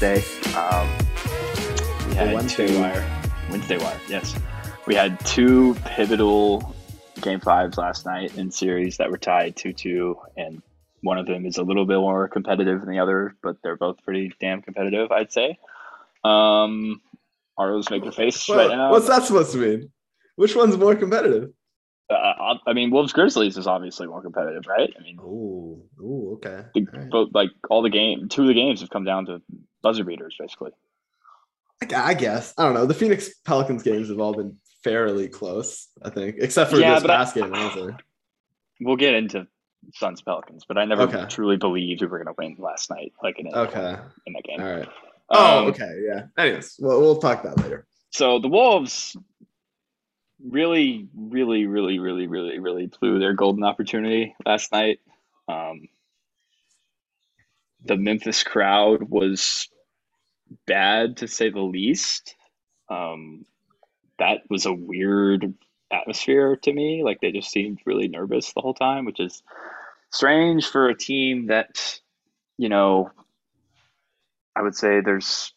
Wednesday. Um, we had Wednesday two, Wire. Wednesday Wire, yes. We had two pivotal game fives last night in series that were tied two two, and one of them is a little bit more competitive than the other, but they're both pretty damn competitive, I'd say. Um, Arrows make a face Well, right now. what's that supposed to mean? Which one's more competitive? Uh, I mean, Wolves Grizzlies is obviously more competitive, right? I mean, Ooh, ooh, okay. the, right. both like all the game, two of the games have come down to buzzer beaters, basically. I I guess I don't know. The Phoenix Pelicans games have all been fairly close, I think, except for Yeah, this but I- past game. Honestly, We'll get into Suns Pelicans, but I never Okay. truly believed we were going to win last night, like in, a, okay, in that game. all right. Oh, Um, okay, yeah. Anyways, well, we'll talk about that later. So the Wolves really, really, really, really, really, really blew their golden opportunity last night. Um, the Memphis crowd was bad to say the least. Um, that was a weird atmosphere to me. Like they just seemed really nervous the whole time, which is strange for a team that, you know, I would say there's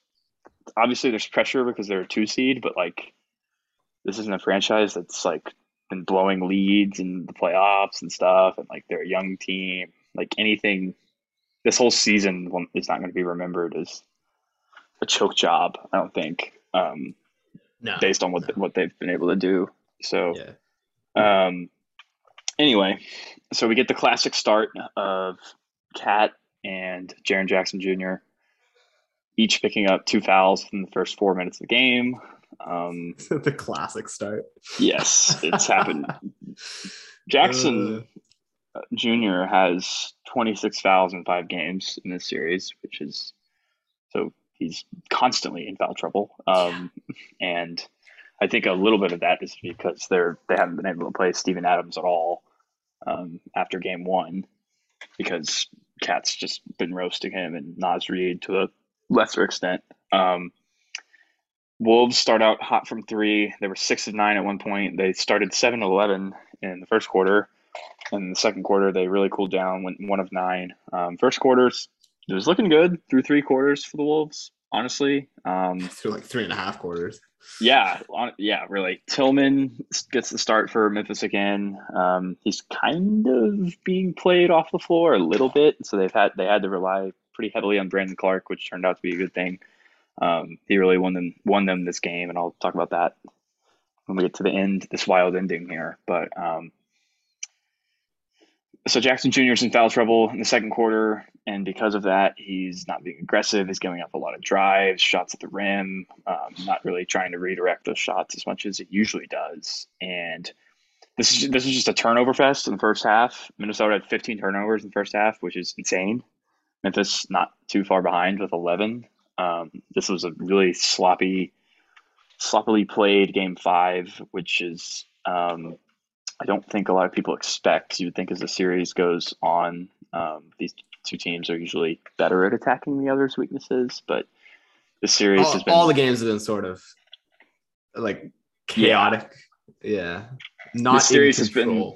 obviously there's pressure because they're a two seed, but like this isn't a franchise that's like been blowing leads in the playoffs and stuff, and like they're a young team. Like anything, this whole season is not going to be remembered as a choke job. I don't think, um, No, based on what what they've been able to do. So. yeah, Um, anyway, so we get the classic start of Cat and Jaren Jackson Jr. each picking up two fouls in the first four minutes of the game. Um, the classic start. yes, it's happened. Jackson Uh, Jr. has 26 fouls in five games in this series, which is so he's constantly in foul trouble. Um, and I think a little bit of that is because they're they haven't been able to play Steven Adams at all um, after game one because Cat's just been roasting him and Naz Reid to a lesser extent. Um, Wolves start out hot from three. They were six of nine at one point. They started seven of eleven in the first quarter. And in the second quarter, they really cooled down, went one of nine. Um, first quarters, it was looking good through three quarters for the Wolves, honestly. Um, through like three and a half quarters. yeah, on, yeah, really. Tillman gets the start for Memphis again. Um, he's kind of being played off the floor a little bit, so they've had they had to rely pretty heavily on Brandon Clarke, which turned out to be a good thing. Um, he really won them won them this game, and I'll talk about that when we get to the end, this wild ending here. But um, so Jackson Jr. is in foul trouble in the second quarter, and because of that, he's not being aggressive. He's giving up a lot of drives, shots at the rim, um, not really trying to redirect those shots as much as it usually does. And this is this is just a turnover fest in the first half. Minnesota had 15 turnovers in the first half, which is insane. Memphis not too far behind with 11. Um, this was a really sloppy, sloppily played game five, which is um, I don't think a lot of people expect. You would think as the series goes on, um, these two teams are usually better at attacking the other's weaknesses, but the series All, has been all the games have been sort of like chaotic. Yeah, not series in has been-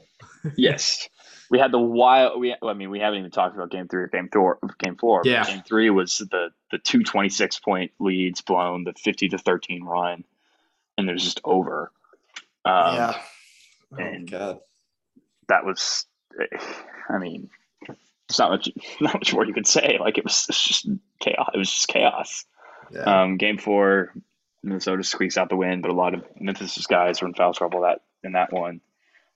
yes. We had the wild. We, I mean, we haven't even talked about game three or game four. Game four. Yeah. Game three was the the two twenty six point leads blown, the fifty to thirteen run, and it was just over. Um, yeah. Oh, and- God. that was i mean it's not much not much more you could say like it was it's just chaos it was just chaos Yeah. um game four minnesota squeaks out the win but a lot of Memphis guys were in foul trouble that in that one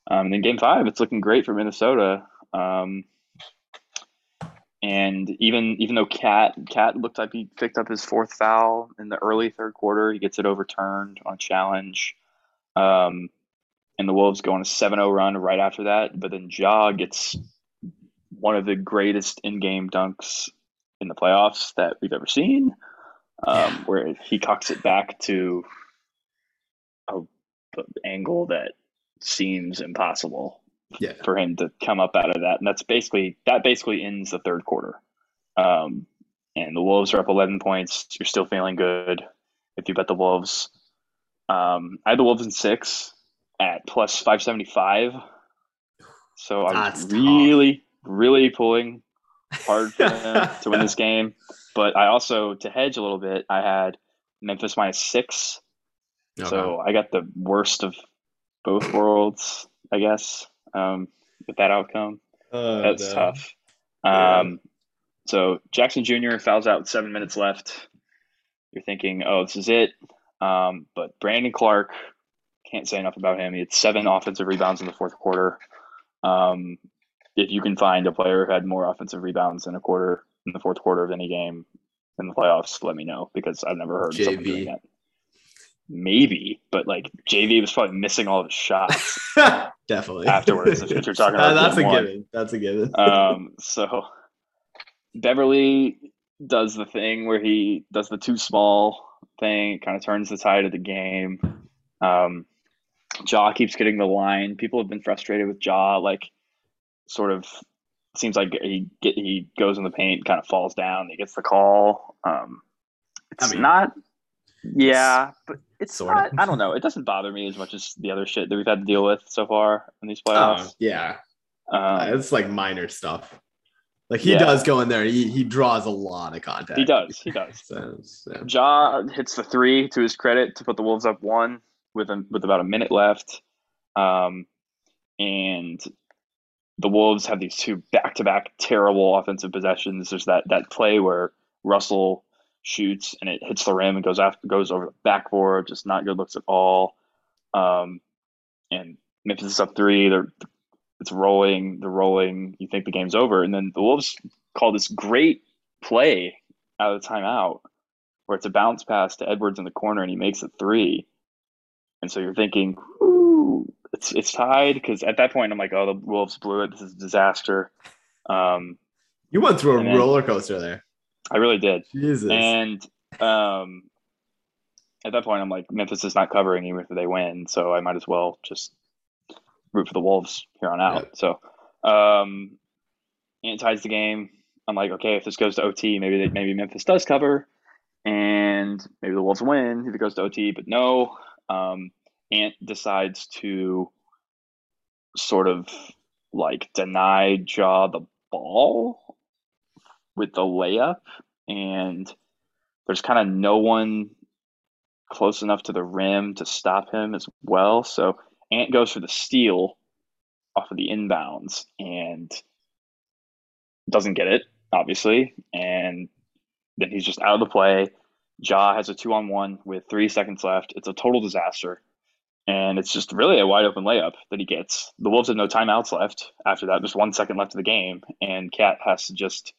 um and then game five it's looking great for minnesota um and even even though cat cat looked like he picked up his fourth foul in the early third quarter he gets it overturned on challenge um and the Wolves go on a 7-0 run right after that. But then Ja gets one of the greatest in-game dunks in the playoffs that we've ever seen, um, where he cocks it back to a, a angle that seems impossible Yeah. for him to come up out of that. And that's basically that basically ends the third quarter. Um, and the Wolves are up 11 points. You're still feeling good if you bet the Wolves. Um, I had the Wolves in six at plus 575. So I That's was tough. really, really pulling hard for him to win this game. But I also, to hedge a little bit, I had Memphis minus six. Okay. So I got the worst of both worlds, I guess, um, with that outcome. Oh, That's no. tough. Yeah. Um, so Jackson Jr. fouls out with seven minutes left. You're thinking, oh, this is it. Um, but Brandon Clarke, can't say enough about him. He had seven offensive rebounds in the fourth quarter. Um, if you can find a player who had more offensive rebounds in a quarter in the fourth quarter of any game in the playoffs, let me know because I've never heard of someone JV. doing that. Maybe, but like JV was probably missing all of his shots. Definitely. Afterwards, if- you're talking about that's a one. given. That's a given. um, so Beverley does the thing where he does the too small thing, kind of turns the tide of the game. Um, Ja keeps getting the line. People have been frustrated with Ja, like sort of seems like he get he goes in the paint, kind of falls down, he gets the call. Um, it's I mean, not, yeah, but it's sort not. of. I don't know. It doesn't bother me as much as the other shit that we've had to deal with so far in these Oh, playoffs. yeah. Um, it's like minor stuff. Like he Yeah. does go in there. He, he draws a lot of contact. he does. He does. So, yeah. Ja hits the three to his credit to put the Wolves up one with a, with about a minute left, um, and the Wolves have these two back to back terrible offensive possessions. There's that that play where Russell shoots and it hits the rim and goes after goes over the backboard, just not good looks at all. Um, and Memphis is up three. They're it's rolling. They're rolling. You think the game's over, and then the Wolves call this great play out of the timeout where it's a bounce pass to Edwards in the corner and he makes it three. And so you're thinking, ooh, it's it's tied because at that point I'm like, oh, the Wolves blew it. This is a disaster. Um, You went through a then- roller coaster there. I really did. Jesus. And um, at that point I'm like, Memphis is not covering even if they win, so I might as well just root for the Wolves here on out. So um, and it ties the game. I'm like, okay, if this goes to OT, maybe they, maybe Memphis does cover, and maybe the Wolves win if it goes to OT. But no, um, Ant decides to sort of like deny Ja the ball with the layup, and there's kind of no one close enough to the rim to stop him as well. So Ant goes for the steal off of the inbounds and doesn't get it, obviously. And then he's just out of the play. Ja has a two on one with three seconds left. It's a total disaster. And it's just really a wide open layup that he gets. The Wolves have no timeouts left after that. There's one second left of the game, and Cat has to just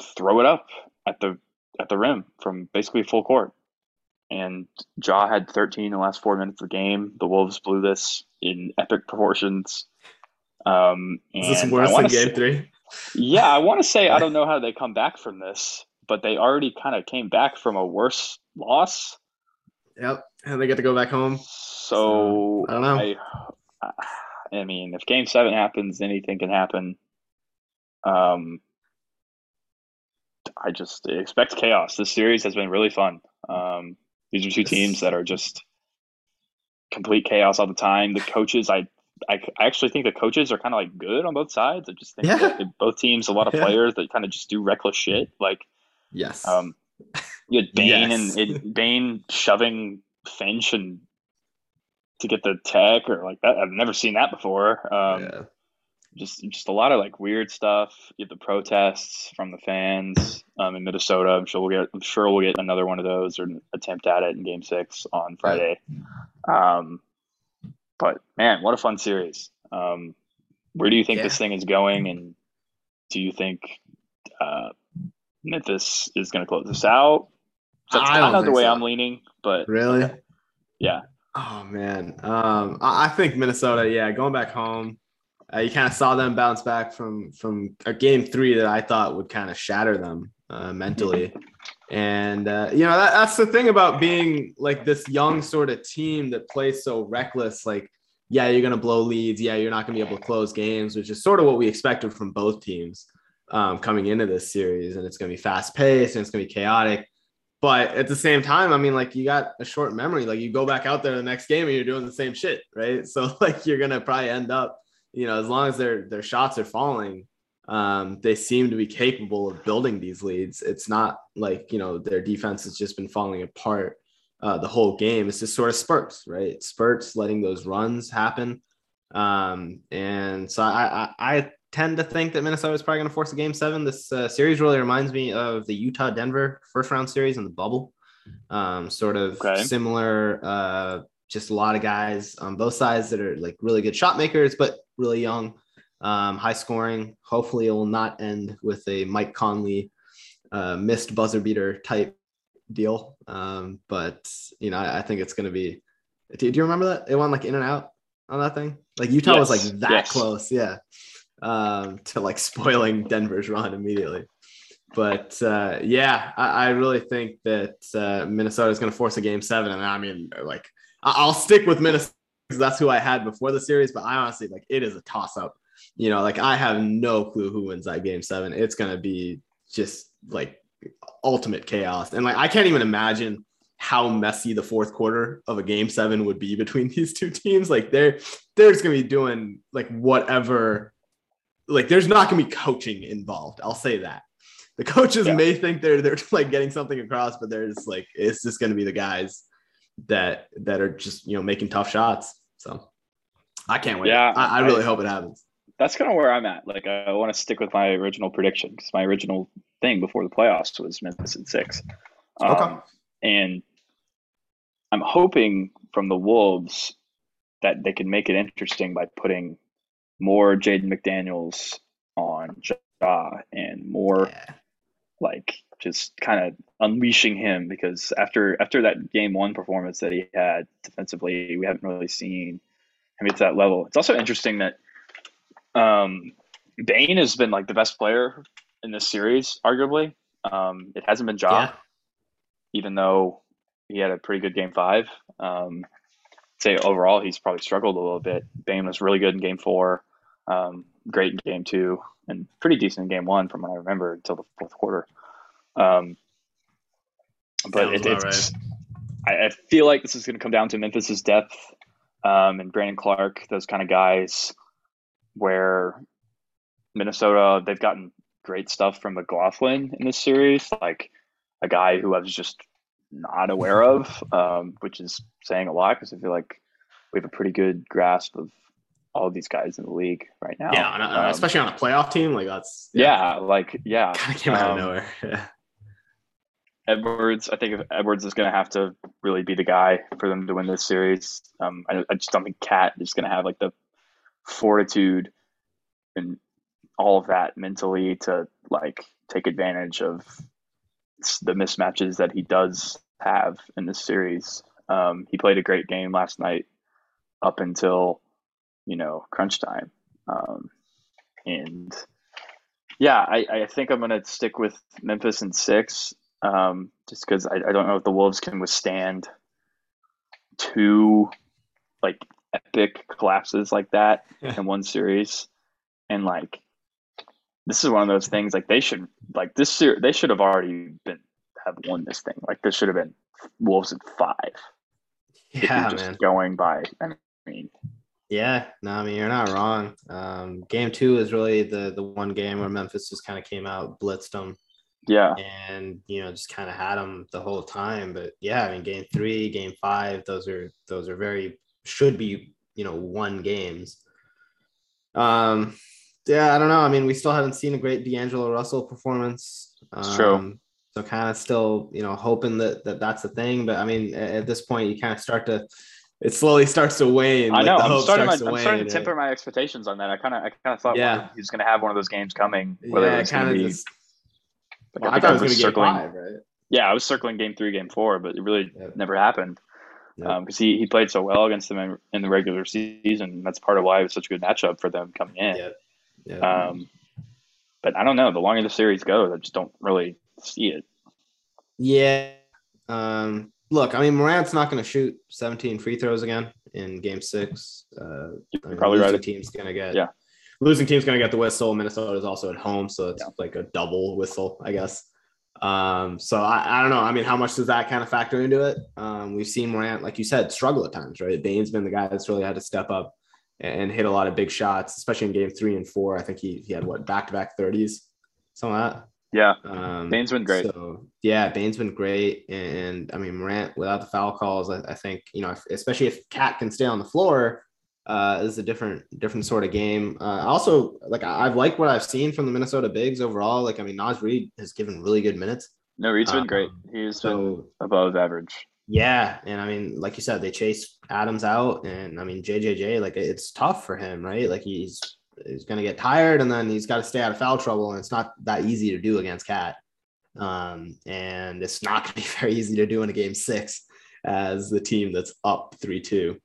throw it up at the at the rim from basically full court. And Ja had 13 in the last four minutes of the game. The Wolves blew this in epic proportions. Um, Is this worse than game say- three? yeah, I want to say I don't know how they come back from this, but they already kind of came back from a worse loss. Yep. And they get to go back home. So I don't know. I, I mean, if Game Seven happens, anything can happen. Um, I just expect chaos. This series has been really fun. Um, these are two teams that are just complete chaos all the time. The coaches, I, I, I actually think the coaches are kind of like good on both sides. I just think Yeah. both teams, a lot of Yeah. players that kind of just do reckless shit. Like, Yes. um, you had Bane Yes. and it, Bane shoving Finch and to get the tech or like that. I've never seen that before. Um, yeah. Just just a lot of like weird stuff. You have the protests from the fans um, in Minnesota. I'm sure we'll get. I'm sure we'll get another one of those or an attempt at it in Game Six on Friday. Um, but man, what a fun series! Um, where do you think Yeah. this thing is going, and do you think uh, Memphis is going to close this out? That's I don't kind of the way so. I'm leaning, but Really? yeah, Oh man, um, I, I think Minnesota. Yeah, going back home, uh, you kind of saw them bounce back from from a game three that I thought would kind of shatter them uh, mentally, and uh, you know that, that's the thing about being like this young sort of team that plays so reckless. Like, yeah, you're gonna blow leads. Yeah, you're not gonna be able to close games, which is sort of what we expected from both teams um, coming into this series, and it's gonna be fast paced and it's gonna be chaotic. But at the same time, I mean, like you got a short memory. Like you go back out there the next game and you're doing the same shit, right? So like you're gonna probably end up you know, as long as their their shots are falling, um, they seem to be capable of building these leads. It's not like you know their defense has just been falling apart uh, the whole game. It's just sort of spurts, right? Spurts, letting those runs happen. Um, and so I, I, I tend to think that Minnesota is probably going to force a game seven. This uh, series really reminds me of the Utah Denver first round series in the bubble. Um, sort of okay. similar, uh, just a lot of guys on both sides that are like really good shot makers, but really young, um, high scoring. Hopefully, it will not end with a Mike Conley uh, missed buzzer beater type deal. Um, but you know, I, I think it's going to be. Do, do, you remember that it went like in and out on that thing? Like Utah yes. was like that yes. close, yeah, um, to like spoiling Denver's run immediately. But uh, yeah, I, I, really think that uh, Minnesota is going to force a game seven, and I mean, like I'll stick with Minnesota because that's who I had before the series. But I honestly like it is a toss up. You know, like I have no clue who wins that game seven. It's going to be just like ultimate chaos. And like I can't even imagine how messy the fourth quarter of a game seven would be between these two teams. Like they're they're just gonna be doing like whatever. Like there's not gonna be coaching involved. I'll say that. The coaches yeah. may think they're they're like getting something across, but there's like it's just gonna be the guys that that are just you know making tough shots. So I can't wait. Yeah, I, I really I, hope it happens. That's kind of where I'm at. Like I want to stick with my original prediction because my original thing before the playoffs was Memphis in six. Um, okay. And I'm hoping from the Wolves that they can make it interesting by putting more Jaden McDaniels on Ja and more yeah. like just kind of unleashing him because after after that game one performance that he had defensively, we haven't really seen him get to that level. It's also interesting that um, Bane has been like the best player in this series, arguably. Um, it hasn't been Ja, yeah. even though he had a pretty good game five. Um, say overall, he's probably struggled a little bit. Bane was really good in game four, um, great in game two, and pretty decent in game one from what I remember until the fourth quarter. Um, but it, it's, right. I, I, feel like this is going to come down to Memphis's depth um, and Brandon Clarke, those kind of guys, where Minnesota they've gotten great stuff from McLaughlin in this series, like a guy who I was just not aware of, um, which is saying a lot because I feel like we have a pretty good grasp of all of these guys in the league right now. Yeah, um, especially on a playoff team, like that's yeah, yeah like yeah, kind of came out um, of nowhere. Edwards, I think Edwards is going to have to really be the guy for them to win this series. Um, I, I just don't think Cat is going to have like the fortitude and all of that mentally to like take advantage of the mismatches that he does have in this series. Um, he played a great game last night up until you know crunch time, um, and yeah, I, I think I'm gonna stick with Memphis in six, um, just because I, I don't know if the Wolves can withstand two like epic collapses like that yeah. in one series, and like this is one of those things like they should like this year they should have already been have won this thing. Like this should have been Wolves at five. Yeah, just man. Going by, I mean. Yeah, no, I mean you're not wrong. Um, game two is really the the one game where Memphis just kind of came out, blitzed them. Yeah, and you know just kind of had them the whole time. But yeah, I mean game three, game five, those are those are very should be you know one games. Um, yeah, I don't know. I mean, we still haven't seen a great D'Angelo Russell performance. Um, true. So kind of still, you know, hoping that, that that's the thing. But I mean, at this point, you kind of start to, it slowly starts to wane. I know. Like I'm starting, my, to, I'm starting to temper my expectations on that. I kind of, I kind of thought yeah. he's going to have one of those games coming. Whether yeah, to be. Just, like, well, I, I, thought it was going to be circling, five, right? Yeah, I was circling game three, game four, but it really yep. never happened because yep. um, he, he played so well against them in, in, the regular season. That's part of why it was such a good matchup for them coming in. Yep. Yeah. Um, but I don't know. The longer the series goes, I just don't really see it. Yeah. Um, look, I mean, Morant's not going to shoot 17 free throws again in Game Six. Uh, I mean, probably right. The team's going to get yeah. Losing team's going to get the whistle. Minnesota is also at home, so it's yeah. like a double whistle, I guess. Um, so I, I don't know. I mean, how much does that kind of factor into it? Um, we've seen Morant, like you said, struggle at times, right? Bane's been the guy that's really had to step up and hit a lot of big shots, especially in game three and four. I think he he had what back to back thirties, some of that. Yeah, Um, Bane's been great. So yeah, Bane's been great, and I mean Morant without the foul calls, I, I think you know, if, especially if Cat can stay on the floor, uh, is a different different sort of game. Uh, also, like I've liked what I've seen from the Minnesota Bigs overall. Like I mean, Naz Reid has given really good minutes. no, Reid's been great. Um, He's been above average. yeah, and I mean, like you said, they chase Adams out, and I mean JJJ, like it's tough for him, right? Like he's he's gonna get tired, and then he's got to stay out of foul trouble, and it's not that easy to do against Cat, um, and it's not gonna be very easy to do in a game six as the team that's up three two.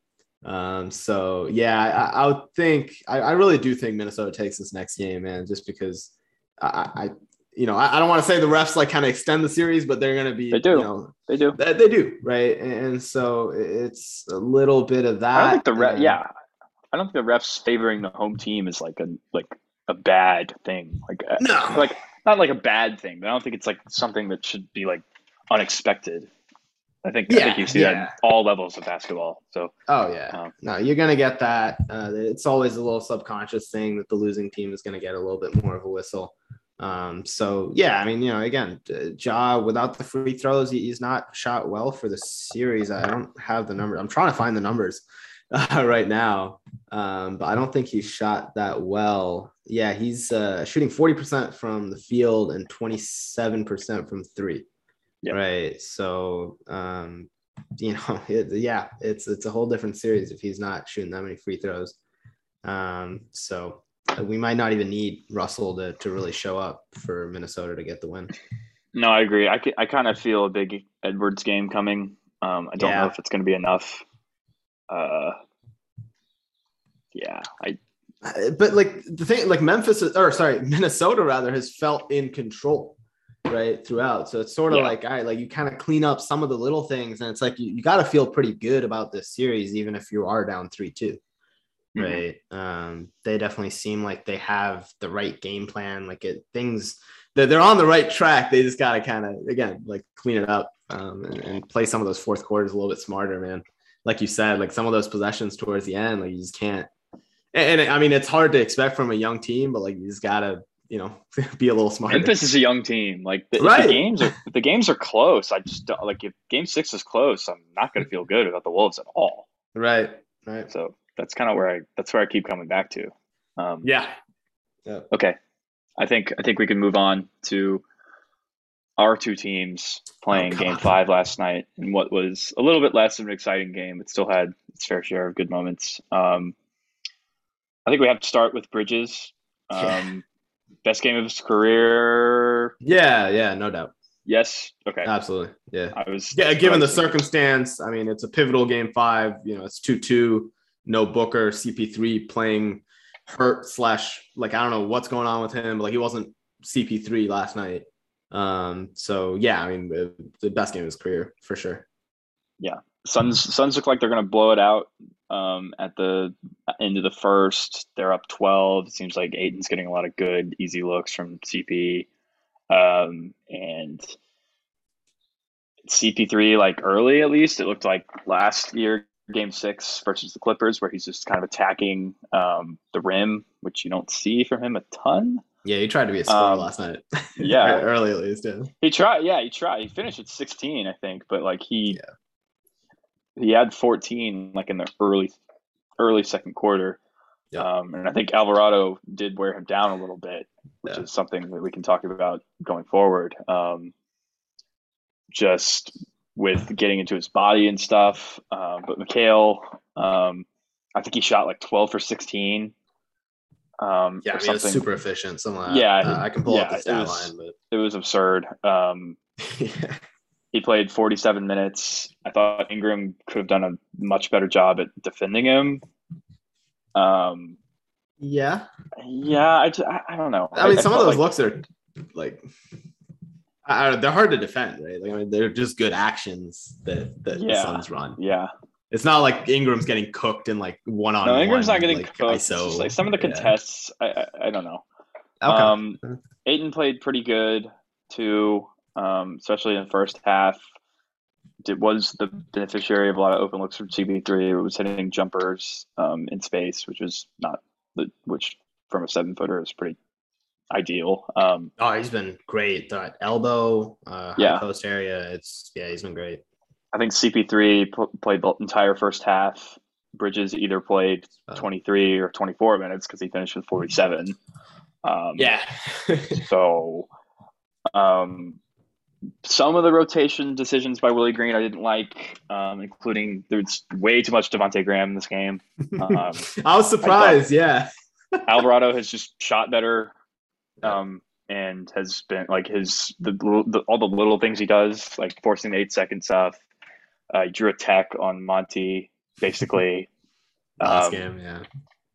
Um, so yeah, I, I would think I, I really do think Minnesota takes this next game, man, just because I, I you know I, I don't want to say the refs like kind of extend the series, but they're gonna be They do. you know They do. that they do, right? And, and so it's a little bit of that. I don't think the ref. and- Yeah, I don't think the refs favoring the home team is like a like a bad thing. Like uh, No. like not like a bad thing, but I don't think it's like something that should be like unexpected. I think I Yeah, think you see that yeah. in all levels of basketball. So Oh yeah. Um, no, you're gonna get that. Uh, it's always a little subconscious thing that the losing team is gonna get a little bit more of a whistle. Um, so yeah, I mean, you know, again, uh, Ja without the free throws, he, he's not shot well for the series. I don't have the number. I'm trying to find the numbers uh, right now, um, but I don't think he's shot that well. Yeah, he's uh, shooting 40% from the field and 27% from three. Yep. Right. So, um, you know, it, yeah, it's it's a whole different series if he's not shooting that many free throws. Um, so uh, we might not even need Russell to to really show up for Minnesota to get the win. no, I agree. I, I kind of feel a big Edwards game coming. Um, I don't Yeah. know if it's going to be enough. Uh, yeah, I Uh, But like the thing, like Memphis or sorry, Minnesota rather has felt in control right throughout. So it's sort of Yeah. like all right, like you kind of clean up some of the little things, and it's like you, you got to feel pretty good about this series, even if you are down three two. Mhm. right? Um, they definitely seem like they have the right game plan. Like it, things they're, they're on the right track. They just got to kind of again like clean it up um, and, and play some of those fourth quarters a little bit smarter, man. Like you said, like some of those possessions towards the end, like you just can't. And, and I mean, it's hard to expect from a young team, but like you just gotta, you know, be a little smarter. Memphis is a young team. Like the, Right. the games are the games are close. I just don't, like if Game Six is close. I'm not going to feel good about the Wolves at all. Right. Right. So that's kind of where I that's where I keep coming back to. Um, Yeah. Okay, I think I think we can move on to our two teams playing Oh, Game Five last night in what was a little bit less of an exciting game, but still had its fair share of good moments. Um, I think we have to start with Bridges. Yeah. Um, best game of his career. Yeah. Yeah. No doubt. Yes. Okay. Absolutely. Yeah. I was. Yeah, given the I was thinking. circumstance, I mean, it's a pivotal game five. You know, it's two two, no Booker, CP3 playing hurt slash like I don't know what's going on with him, but like he wasn't CP3 last night. Um, so yeah, I mean, the, the best game of his career for sure. Suns Suns look like they're going to blow it out um, at the end of the first. They're up twelve. It seems like Ayton's getting a lot of good, easy looks from CP, um, and CP3 like early at least. It looked like last year, Game Six versus the Clippers, where he's just kind of attacking um, the rim, which you don't see from him a ton. Yeah, he tried to be a scorer Um, last night. yeah. early at least. Yeah. He tried, yeah, he tried. He finished at 16, I think, but like he he had 14 like in the early early second quarter. Yeah. Um, and I think Alvarado did wear him down a little bit, which Yeah. is something that we can talk about going forward. Um, just with getting into his body and stuff. Um, but Mikal, um, I think he shot like 12 for 16. Um, Yeah, I mean, it's something. super efficient. Something like Yeah. Uh, I can pull up yeah, the stat it was- line, It was absurd. Um, yeah. He played 47 minutes. I thought Ingram could have done a much better job at defending him. Um, yeah. yeah, I, ju- I, I don't know. I mean, some of those like- looks are like, I, I they're hard to defend, right? Like, I mean, they're just good actions that that the Suns run. Yeah, It's not like Ingram's getting cooked in like one on no. Ingram's not getting like, cooked. ISO. like some of the Yeah. contests, I, I, I don't know. Okay. Um, Ayton played pretty good too, um, especially in the first half. it was the beneficiary of a lot of open looks from CP3. It was hitting jumpers um, in space, which was not the which from a seven footer is pretty ideal. Um, oh, he's been great. That elbow, uh, Yeah. post area. It's yeah, he's been great. I think CP3 pl- played the entire first half. Bridges either played Oh. 23 or 24 minutes because he finished with 47. Um, Yeah. So, um, some of the rotation decisions by Willie Green I didn't like, um, including there's way too much Devonte Graham in this game. Um, I was surprised. yeah. Alvarado has just shot better, um, and has been like his the, the all the little things he does, like forcing the eight second stuff. Uh, he drew a tech on Monty, basically. Last Um, game, yeah.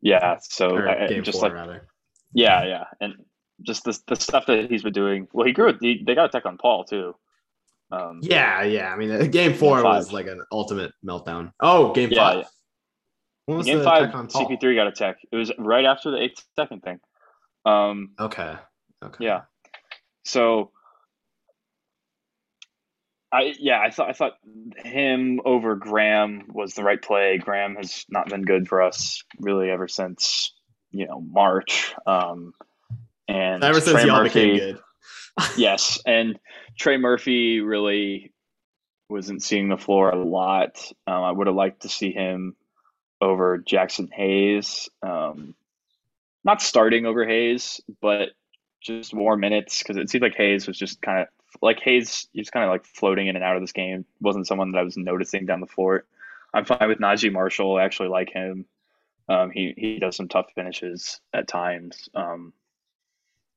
Yeah, so I, I- just four, like rather. yeah, yeah, and just the the stuff that he's been doing. Well, he grew. He, they got a tech on Paul too. Um, Yeah, yeah. I mean, uh, game four five. was like an ultimate meltdown. Oh, game Yeah, five. yeah. Game five, attack on Paul? CP3 got a tech. It was right after the eight second thing. Um, Okay. Okay. yeah. So, I yeah, I thought I thought him over Graham was the right play. Graham has not been good for us really ever since you know March. Um, and Ever since Trey y'all Murphy, became good. yes, and Trey Murphy really wasn't seeing the floor a lot. Um, I would have liked to see him over Jaxson Hayes. Um, not starting over Hayes, but just more minutes because it seemed like Hayes was just kind of like Hayes. He was kind of like floating in and out of this game. wasn't someone that I was noticing down the floor. I'm fine with Naji Marshall. I actually like him. Um, he he does some tough finishes at times. Um,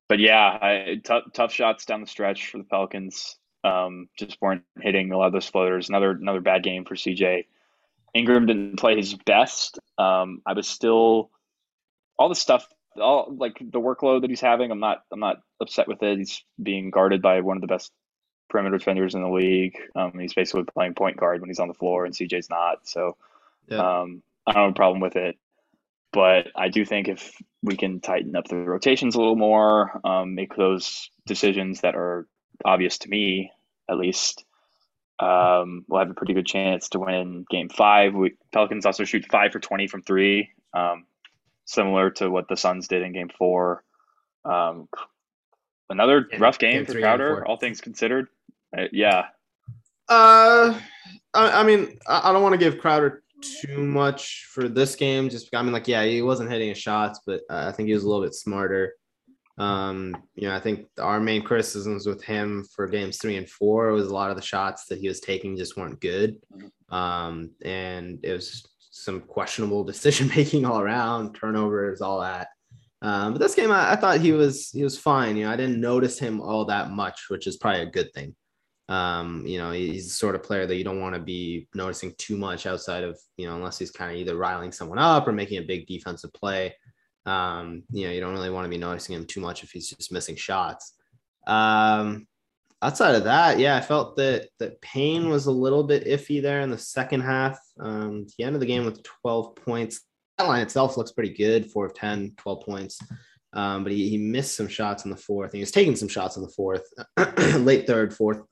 but yeah, I, tough tough shots down the stretch for the Pelicans. Um, just weren't hitting a lot of those floaters. Another another bad game for CJ. Ingram didn't play his best. Um, I was still all the stuff, all like the workload that he's having. I'm not I'm not upset with it. He's being guarded by one of the best perimeter defenders in the league. Um, he's basically playing point guard when he's on the floor, and CJ's not. So Yeah. um, I don't have a problem with it. But I do think if we can tighten up the rotations a little more, um, make those decisions that are obvious to me, at least, um, we'll have a pretty good chance to win game five. We, Pelicans also shoot five for 20 from three, um, similar to what the Suns did in game four. Um, another Game- rough game, game for Crowder, all things considered. Uh, yeah. Uh, I, I mean, I, I don't want to give Crowder too much for this game. Just I mean, like, yeah, he wasn't hitting his shots, but uh, I think he was a little bit smarter. Um, you know, I think our main criticisms with him for games three and four was a lot of the shots that he was taking just weren't good. Um, and it was some questionable decision making all around, turnovers, all that. Um, but this game, I, I thought he was he was fine. You know, I didn't notice him all that much, which is probably a good thing. Um, you know, he's the sort of player that you don't want to be noticing too much outside of, you know, unless he's kind of either riling someone up or making a big defensive play. Um, you know, you don't really want to be noticing him too much if he's just missing shots. Um, outside of that, yeah, I felt that that Payne was a little bit iffy there in the second half. Um, he ended the game with 12 points. That line itself looks pretty good, four of 10, 12 points. Um, but he, he missed some shots in the fourth. And he was taking some shots in the fourth, late third, fourth,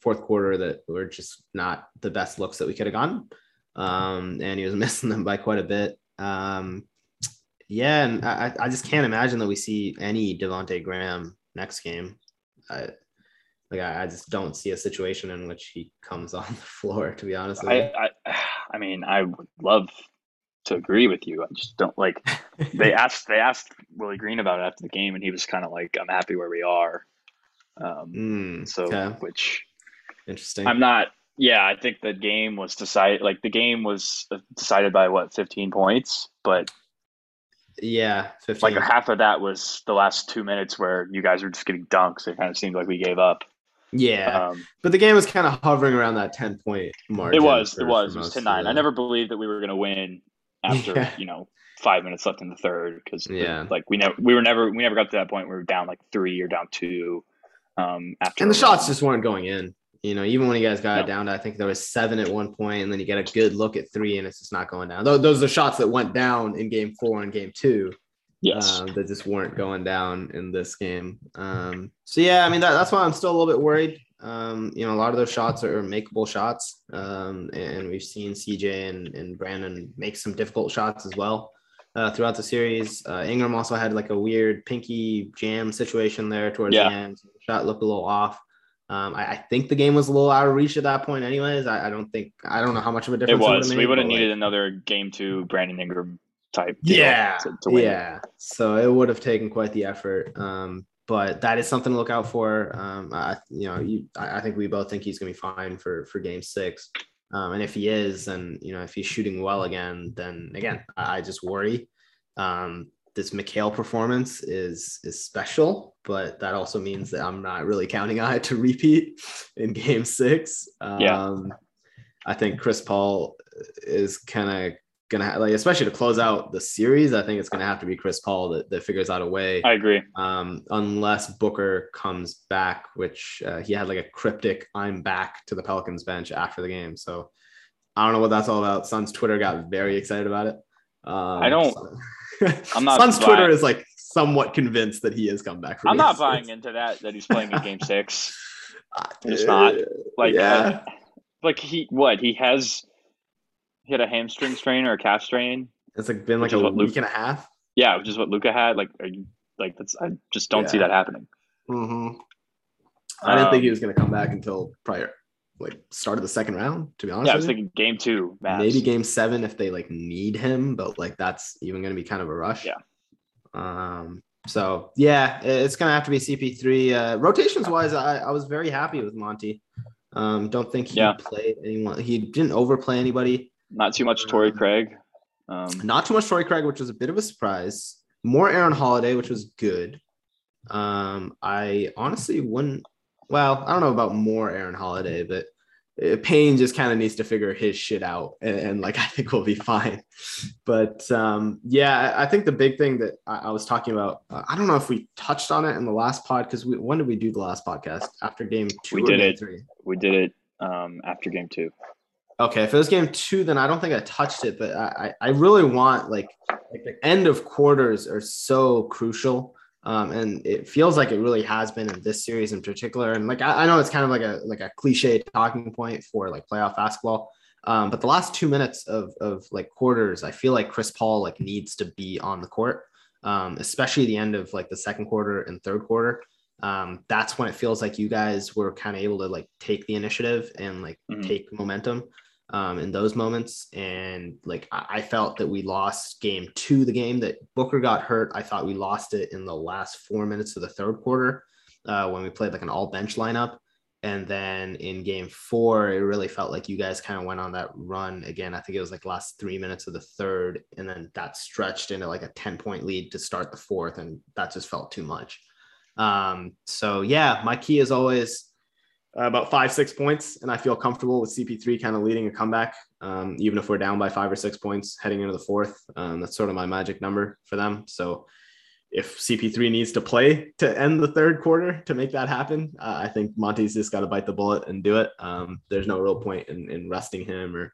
fourth quarter that were just not the best looks that we could have gotten. Um, and he was missing them by quite a bit. Um, yeah, and I, I just can't imagine that we see any Devonte Graham next game. I, like I, I just don't see a situation in which he comes on the floor. To be honest, with you. I, I, I mean, I would love to agree with you. I just don't like. They asked they asked Willie Green about it after the game, and he was kind of like, "I'm happy where we are." Um, Mm, so, okay. which interesting. I'm not. Yeah, I think the game was decided. Like the game was decided by what 15 points, but yeah, 15. like half of that was the last two minutes where you guys were just getting dunks. It kind of seemed like we gave up. yeah, Um, but the game was kind of hovering around that 10 point mark. It was. It was. It was 10 9. I never believed that we were going to win after, Yeah. you know, five minutes left in the third because, Yeah. like, we never, we were never, we never got to that point where we were down like three or down two. Um, after And the shots just weren't going in. You know, even when you guys got it down to, I think there was seven at one point, and then you get a good look at three, and it's just not going down. Those, those are shots that went down in game four and game two. yes, um, that just weren't going down in this game. Um, so yeah, I mean that, that's why I'm still a little bit worried Um, you know, a lot of those shots are makeable shots. Um, and we've seen CJ and, and Brandon make some difficult shots as well uh, throughout the series. Uh, Ingram also had like a weird pinky jam situation there towards yeah. the end. The shot looked a little off. Um, I, I, think the game was a little out of reach at that point, anyways. I, I don't think I don't know how much of a difference it was. It we would have needed like, another game to Brandon Ingram type. Yeah, to, to yeah. So it would have taken quite the effort. Um, but that is something to look out for. Um, I, you know, you, I, I think we both think he's going to be fine for for Game Six. Um, and if he is, and you know, if he's shooting well again, then again, I, just worry. Um, this Mikal performance is is special, but that also means that I'm not really counting on it to repeat in Game Six. Um, yeah. I think Chris Paul is kind of gonna have, like, especially to close out the series. I think it's gonna have to be Chris Paul that, that figures out a way. I agree. Um, unless Booker comes back, which uh, he had like a cryptic "I'm back" to the Pelicans bench after the game. So I don't know what that's all about. Suns Twitter got very excited about it. Um, I don't. So. I'm not. Suns buying, Twitter is like somewhat convinced that he has come back. I'm not buying into that. That he's playing in Game Six. It's not like yeah. Uh, like he what he has. He had a hamstring strain or a calf strain. It's like been like a week Luka, and a half. Yeah, which is what Luka had. Like, are you like that's? I just don't yeah. see that happening. Mm-hmm. I didn't um, think he um, was going to come back until prior like start of the second round. To be honest, yeah, I was thinking game two, Mavs. maybe game seven if they like need him, but like that's even going to be kind of a rush. Yeah. Um. So yeah, it's going to have to be CP3. Uh, rotations wise, I, I was very happy with Monty. Um, don't think he yeah. played anyone. He didn't overplay anybody. Not too much Torrey um, Craig. Um, not too much Torrey Craig, which was a bit of a surprise. More Aaron Holiday, which was good. Um, I honestly wouldn't well, I don't know about more Aaron Holiday, but uh, Payne just kind of needs to figure his shit out, and, and, like I think we'll be fine. But um, yeah, I think the big thing that I, I was talking about, uh, I don't know if we touched on it in the last pod because when did we do the last podcast after game two? We did it. Three? We did it um, after game two. Okay, if it was game two, then I don't think I touched it, but I I really want like like the end of quarters are so crucial um, and it feels like it really has been in this series in particular. And like I, I, know it's kind of like a like a cliche talking point for like playoff basketball. Um, but the last two minutes of of like quarters, I feel like Chris Paul like needs to be on the court, um, especially the end of like the second quarter and third quarter. Um, that's when it feels like you guys were kind of able to like take the initiative and like mm-hmm. take momentum um, in those moments. And like I, I, felt that we lost game two, the game that Booker got hurt. I thought we lost it in the last four minutes of the third quarter uh, when we played like an all bench lineup. And then in game four, it really felt like you guys kind of went on that run again. I think it was like last three minutes of the third. And then that stretched into like a 10 point lead to start the fourth. And that just felt too much. Um, so yeah, my key is always uh, about five, six points. And I feel comfortable with CP3 kind of leading a comeback, um, even if we're down by five or six points heading into the fourth. Um, that's sort of my magic number for them. So if CP3 needs to play to end the third quarter to make that happen, uh, I think Monty's just got to bite the bullet and do it. Um, there's no real point in, in resting him or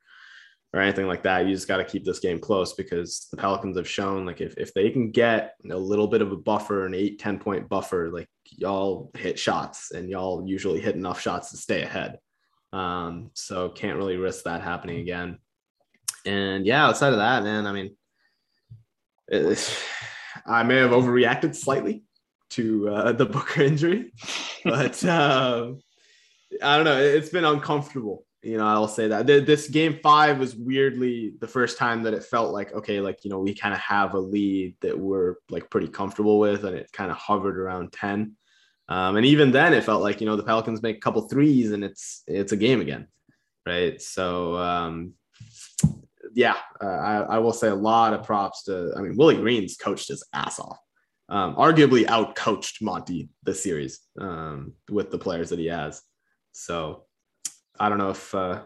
or anything like that. You just got to keep this game close because the Pelicans have shown like if, if they can get a little bit of a buffer, an eight, 10 point buffer, like y'all hit shots and y'all usually hit enough shots to stay ahead. Um, so can't really risk that happening again. And yeah, outside of that, man, I mean, I may have overreacted slightly to uh, the Booker injury, but uh, I don't know. It's been uncomfortable you know, I'll say that this game five was weirdly the first time that it felt like, okay, like, you know, we kind of have a lead that we're like pretty comfortable with, and it kind of hovered around 10. Um, and even then it felt like, you know, the Pelicans make a couple threes and it's, it's a game again. Right. So, um, yeah, uh, I, I will say a lot of props to, I mean, Willie Green's coached his ass off. Um, arguably out coached Monty this series um, with the players that he has. So I don't know if uh,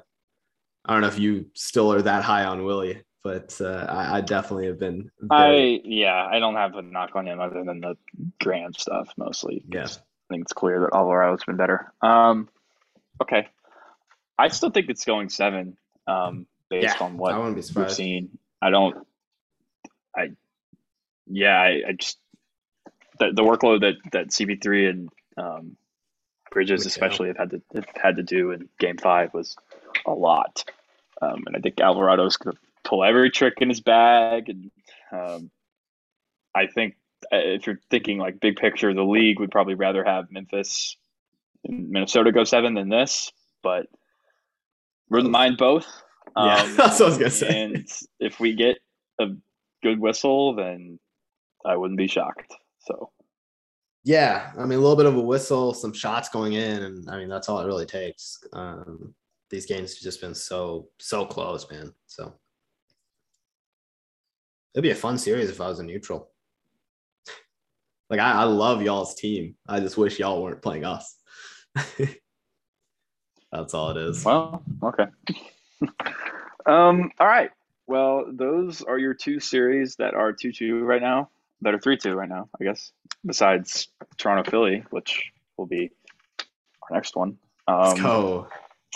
I don't know if you still are that high on Willie, but uh, I, I, definitely have been. Very... I yeah, I don't have a knock on him other than the Graham stuff mostly. Yes, I think it's clear that Alvarado's been better. Um, okay, I still think it's going seven. Um, based yeah, on what we've seen, I don't. I yeah, I, I just the, the workload that that CP3 and um, Bridges, Mikal. especially, have had to have had to do in Game Five was a lot. Um, and I think Alvarado's going to pull every trick in his bag. And um, I think uh, if you're thinking like big picture, the league would probably rather have Memphis and Minnesota go seven than this. But we wouldn't mind both. Yeah, Um, that's what I was gonna say. and if we get a good whistle, then I wouldn't be shocked. So Yeah, I mean a little bit of a whistle, some shots going in, and I mean that's all it really takes. Um, these games have just been so so close, man. So it'd be a fun series if I was a neutral. Like I, I love y'all's team. I just wish y'all weren't playing us. that's all it is. Well, okay. um, all right. Well, those are your two series that are two two right now. Are three two right now, I guess. Besides Toronto Philly, which will be our next one. Um, Let's go.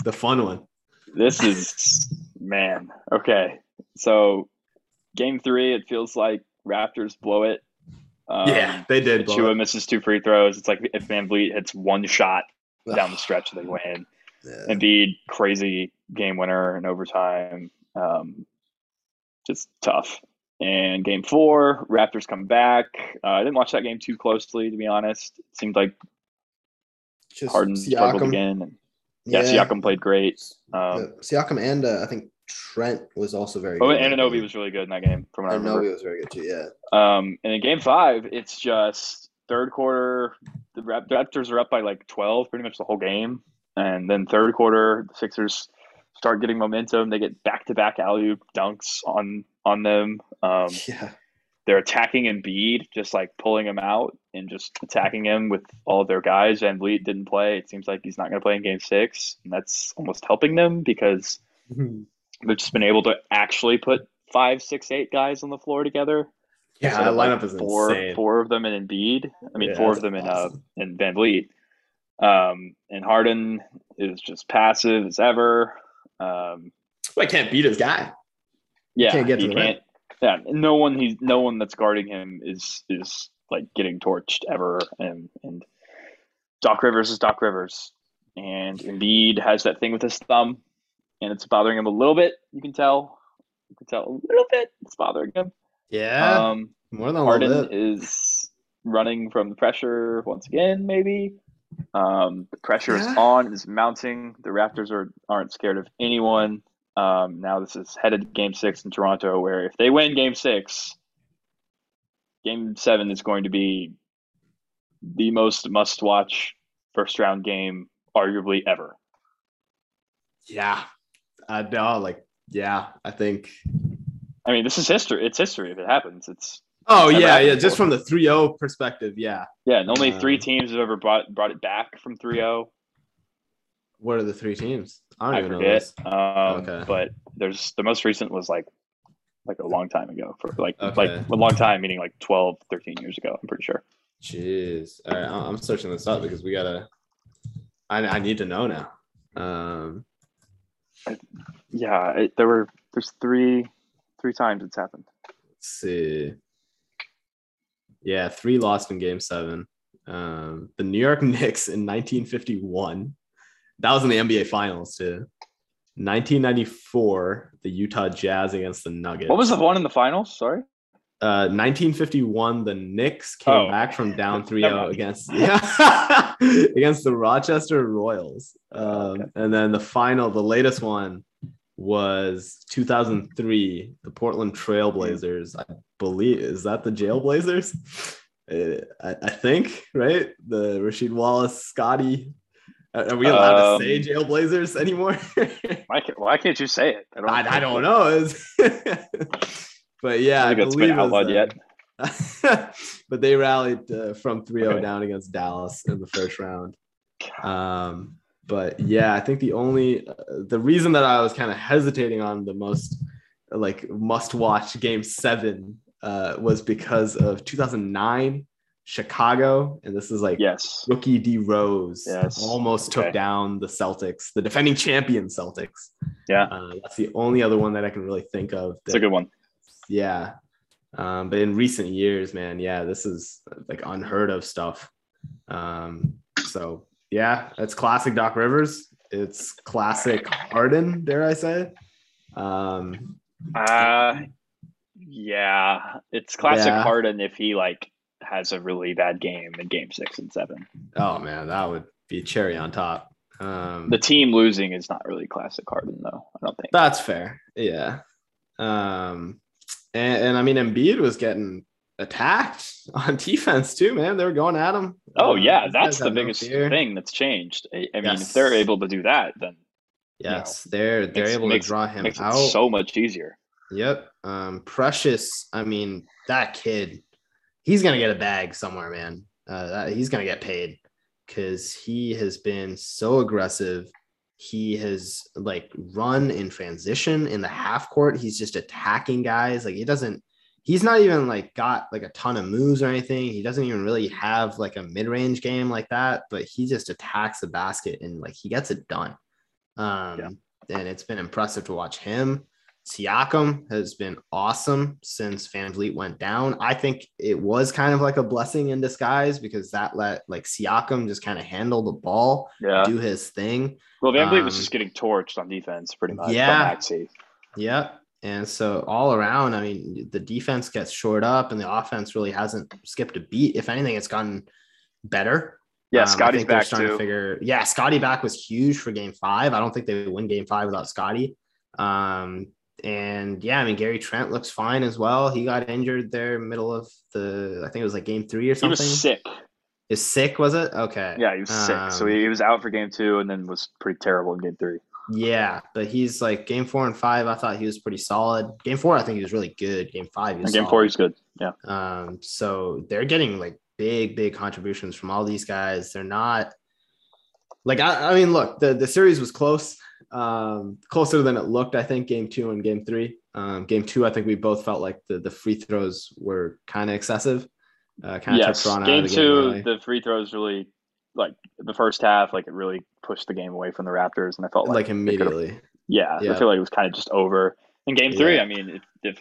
The fun one. This is man. Okay, so game three, it feels like Raptors blow it. Um, yeah, they did. blow Chua it. misses two free throws. It's like if VanVleet hits one shot down the stretch, they win. Yeah. Embiid, crazy game winner in overtime. Um, just tough. And game four, Raptors come back. Uh, I didn't watch that game too closely, to be honest. It seemed like Just Harden struggled again. And yeah, Siakam played great. Um, Siakam and uh, I think Trent was also very oh, good. and Anunoby was really good in that game, from what I remember. Anunoby was very good too. Yeah. Um, and in game five, it's just third quarter. The Raptors are up by like 12 pretty much the whole game. And then third quarter, the Sixers start getting momentum. They get back to back alley dunks on on them. Um, Yeah. they're attacking Embiid, just like pulling him out and just attacking him with all of their guys. And Vleet didn't play. It seems like he's not going to play in game six. And that's almost helping them because they've just been able to actually put five, six, eight guys on the floor together. Yeah, Instead that of, like, lineup is four, insane. Four of them in Embiid. I mean, Yeah, four of them in uh awesome. in VanVleet. Um, and Harden is just passive as ever. Um, I can't beat his guy. Yeah, can't get to the rim. Yeah, no one he's no one that's guarding him is is like getting torched ever. And and Doc Rivers is Doc Rivers, and Embiid has that thing with his thumb, and it's bothering him a little bit. You can tell. You can tell a little bit. It's bothering him. Yeah, Um, more than a little Harden bit. is running from the pressure once again, maybe. Um, the pressure is on, is mounting. The Raptors are aren't scared of anyone. Um, now this is headed to game six in Toronto, where if they win game six, game seven is going to be the most must watch first round game arguably ever. Yeah, I know. Like, yeah, I think. I mean, this is history. It's history if it happens. It's Oh yeah, yeah. Just from the 3-0 perspective, yeah. yeah, and only three Um, teams have ever brought brought it back from oh. 3-0. What are the three teams? I don't I even forget. Um, Okay. But there's the most recent was like like a long time ago for like Okay. like a long time meaning like 12 13 years ago i'm pretty sure Jeez. All right, I- I'm searching this up because we gotta. I I need to know now. Um. yeah it, there were there's three three times it's happened Let's see. Yeah, three lost in Game Seven. Um, the New York Knicks in 1951. That was in the NBA Finals too. 1994, the Utah Jazz against the Nuggets. what was the one in the finals sorry Uh, 1951, the Knicks came Oh. back from down 3-0 against yeah, against the Rochester Royals. Um, Okay. And then the final, the latest one was 2003, the Portland Trailblazers. I believe is that the Jailblazers? I, I think right. The Rasheed Wallace, Scottie. Are we allowed Um, to say Jailblazers anymore? why can't, why can't you say it i don't, I, I don't know. But yeah, i I, it's believe been it was, outlawed uh, yet but they rallied uh, from 3-0 Okay. down against Dallas in the first round. Um, but yeah, I think the only uh, the reason that I was kind of hesitating on the most like must watch game 7 uh, was because of 2009 Chicago and this is like yes rookie D Rose Yes. almost took down the Celtics, the defending champion Celtics. Yeah. Uh, that's the only other one that I can really think of. it's a good one Yeah. Um, but in recent years, man, yeah, this is like unheard of stuff. Um, so yeah, it's classic Doc Rivers. It's classic Harden, dare I say? Um, Uh yeah. It's classic Yeah. Harden if he like has a really bad game in game six and seven. oh man, that would be cherry on top. Um, The team losing is not really classic Harden though, I don't think. That's fair. Yeah. Um, and, and I mean, Embiid was getting attacked on defense too, man. They were going at him. Oh Um, yeah, that's the have no biggest thing that's changed. I, I mean, Yes. if they're able to do that, then Yes, they're they're makes- able makes- to draw him makes it out. so much easier. Yep. Um, Precious. I mean, that kid, he's gonna get a bag somewhere, man. Uh, he's gonna get paid because he has been so aggressive. He has like run in transition in the half court. He's just attacking guys. Like he doesn't. He's not even like got like a ton of moves or anything. He doesn't even really have like a mid range game like that. But he just attacks the basket and like he gets it done. Um, Yeah. and it's been impressive to watch him. Siakam has been awesome since VanVleet went down. I think it was kind of like a blessing in disguise because that let like Siakam just kind of handle the ball, Yeah. do his thing. Well, VanVleet was Um, just getting torched on defense pretty much. Yeah. Yep. And so all around, I mean, the defense gets shored up and the offense really hasn't skipped a beat. If anything, it's gotten better. Yeah, Um, I Scottie's think they're back starting too. To figure, yeah, Scottie back was huge for game five. I don't think they would win game five without Scottie. Um, and yeah, I mean, Gary Trent looks fine as well. He got injured there middle of the, I think it was like game three or something. he was sick. Is sick, was it? Okay. Yeah, he was sick. So Um, he, he was out for game two and then was pretty terrible in game three. Yeah, but he's like game four and five. I thought he was pretty solid. Game four, I think he was really good. Game five, he was game solid. four, he's good. Yeah. Um, so they're getting like big, big contributions from all these guys. They're not like I, I mean, look, the the series was close, um, closer than it looked. I think game two and game three. Um, game two, I think we both felt like the the free throws were kind of excessive. Uh, kind of Yes. took Toronto Game out of the game. two, early. the free throws really, like the first half, like it really pushed the game away from the Raptors. And I felt like, like immediately. yeah, Yeah. I feel like it was kind of just over. In game three, Yeah. I mean, if, if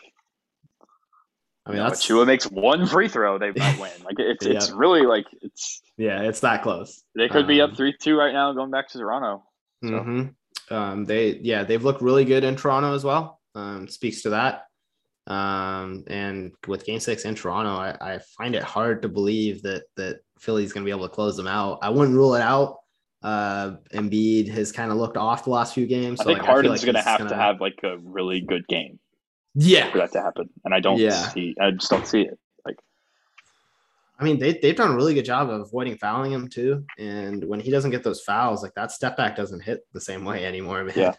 I mean, you know, that's Achiuwa makes one free throw, they might win. Like it's it's really like it's yeah, it's that close. they could be Um, up three two right now, going back to Toronto. So- Mhm. Um, they yeah, they've looked really good in Toronto as well. Um, speaks to that. Um, and with Game Six in Toronto, I, I find it hard to believe that that Philly's going to be able to close them out. I wouldn't rule it out. Uh, Embiid has kind of looked off the last few games. I so, think like, Harden's like going to have to have like a really good game Yeah, for that to happen, and I don't Yeah. see. I just don't see it. I mean, they, they've done a really good job of avoiding fouling him too. And when he doesn't get those fouls, like that step back doesn't hit the same way anymore, man. Yeah.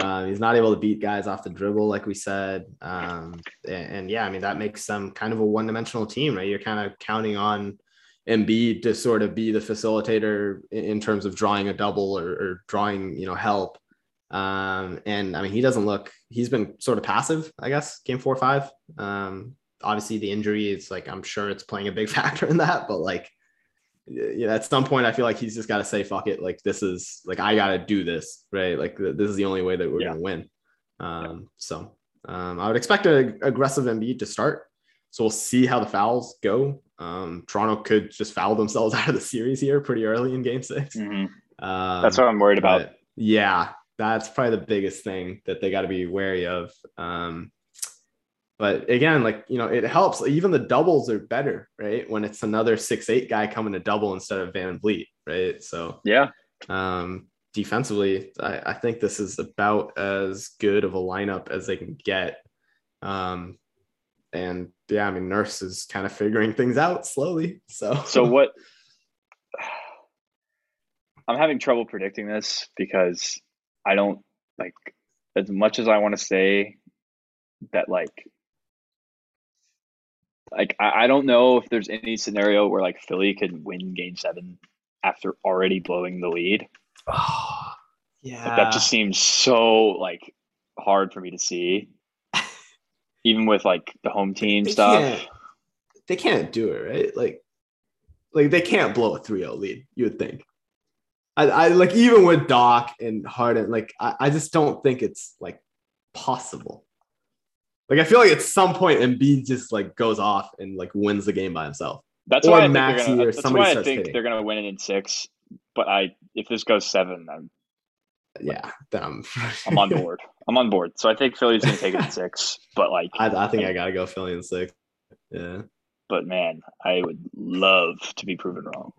Um, he's not able to beat guys off the dribble, like we said. Um, and, and yeah, I mean, that makes them kind of a one dimensional team, right? You're kind of counting on Embiid to sort of be the facilitator in, in terms of drawing a double or, or drawing, you know, help. Um, and I mean, he doesn't look, he's been sort of passive, I guess, game four or five. Um, obviously the injury is like i'm sure it's playing a big factor in that but like yeah at some point i feel like he's just got to say fuck it like this is like i gotta do this right? Like th- this is the only way that we're Yeah. gonna win. Um so um i would expect an aggressive Embiid to start. So we'll see how the fouls go. Um toronto could just foul themselves out of the series here pretty early in game six. Um, that's what I'm worried about. yeah, that's probably the biggest thing that they got to be wary of. Um, but again, like you know, it helps. Even the doubles are better, right? When it's another six eight guy coming to double instead of VanVleet, right? So Yeah, um, defensively, I, I think this is about as good of a lineup as they can get. Um, and yeah, I mean, Nurse is kind of figuring things out slowly. So So what? I'm having trouble predicting this because I don't like as much as I want to say that like like I, I don't know if there's any scenario where like Philly could win game seven after already blowing the lead. Oh, yeah, Like, that just seems so like hard for me to see. Even with like the home team They stuff. can't- they can't do it, right? Like, like they can't blow a 3-0 lead, you would think. I, I like even with Doc and Harden, like I, I just don't think it's like possible. Like I feel like at some point Embiid just like goes off and like wins the game by himself. That's Or why I think they're gonna, or that's somebody why I think hitting. they're gonna win it in six but I if this goes seven, I'm Yeah, then I'm I'm on board. I'm on board. So I think Philly's gonna take it at six, but like, I, I think I gotta go Philly in six. Yeah, but man, I would love to be proven wrong.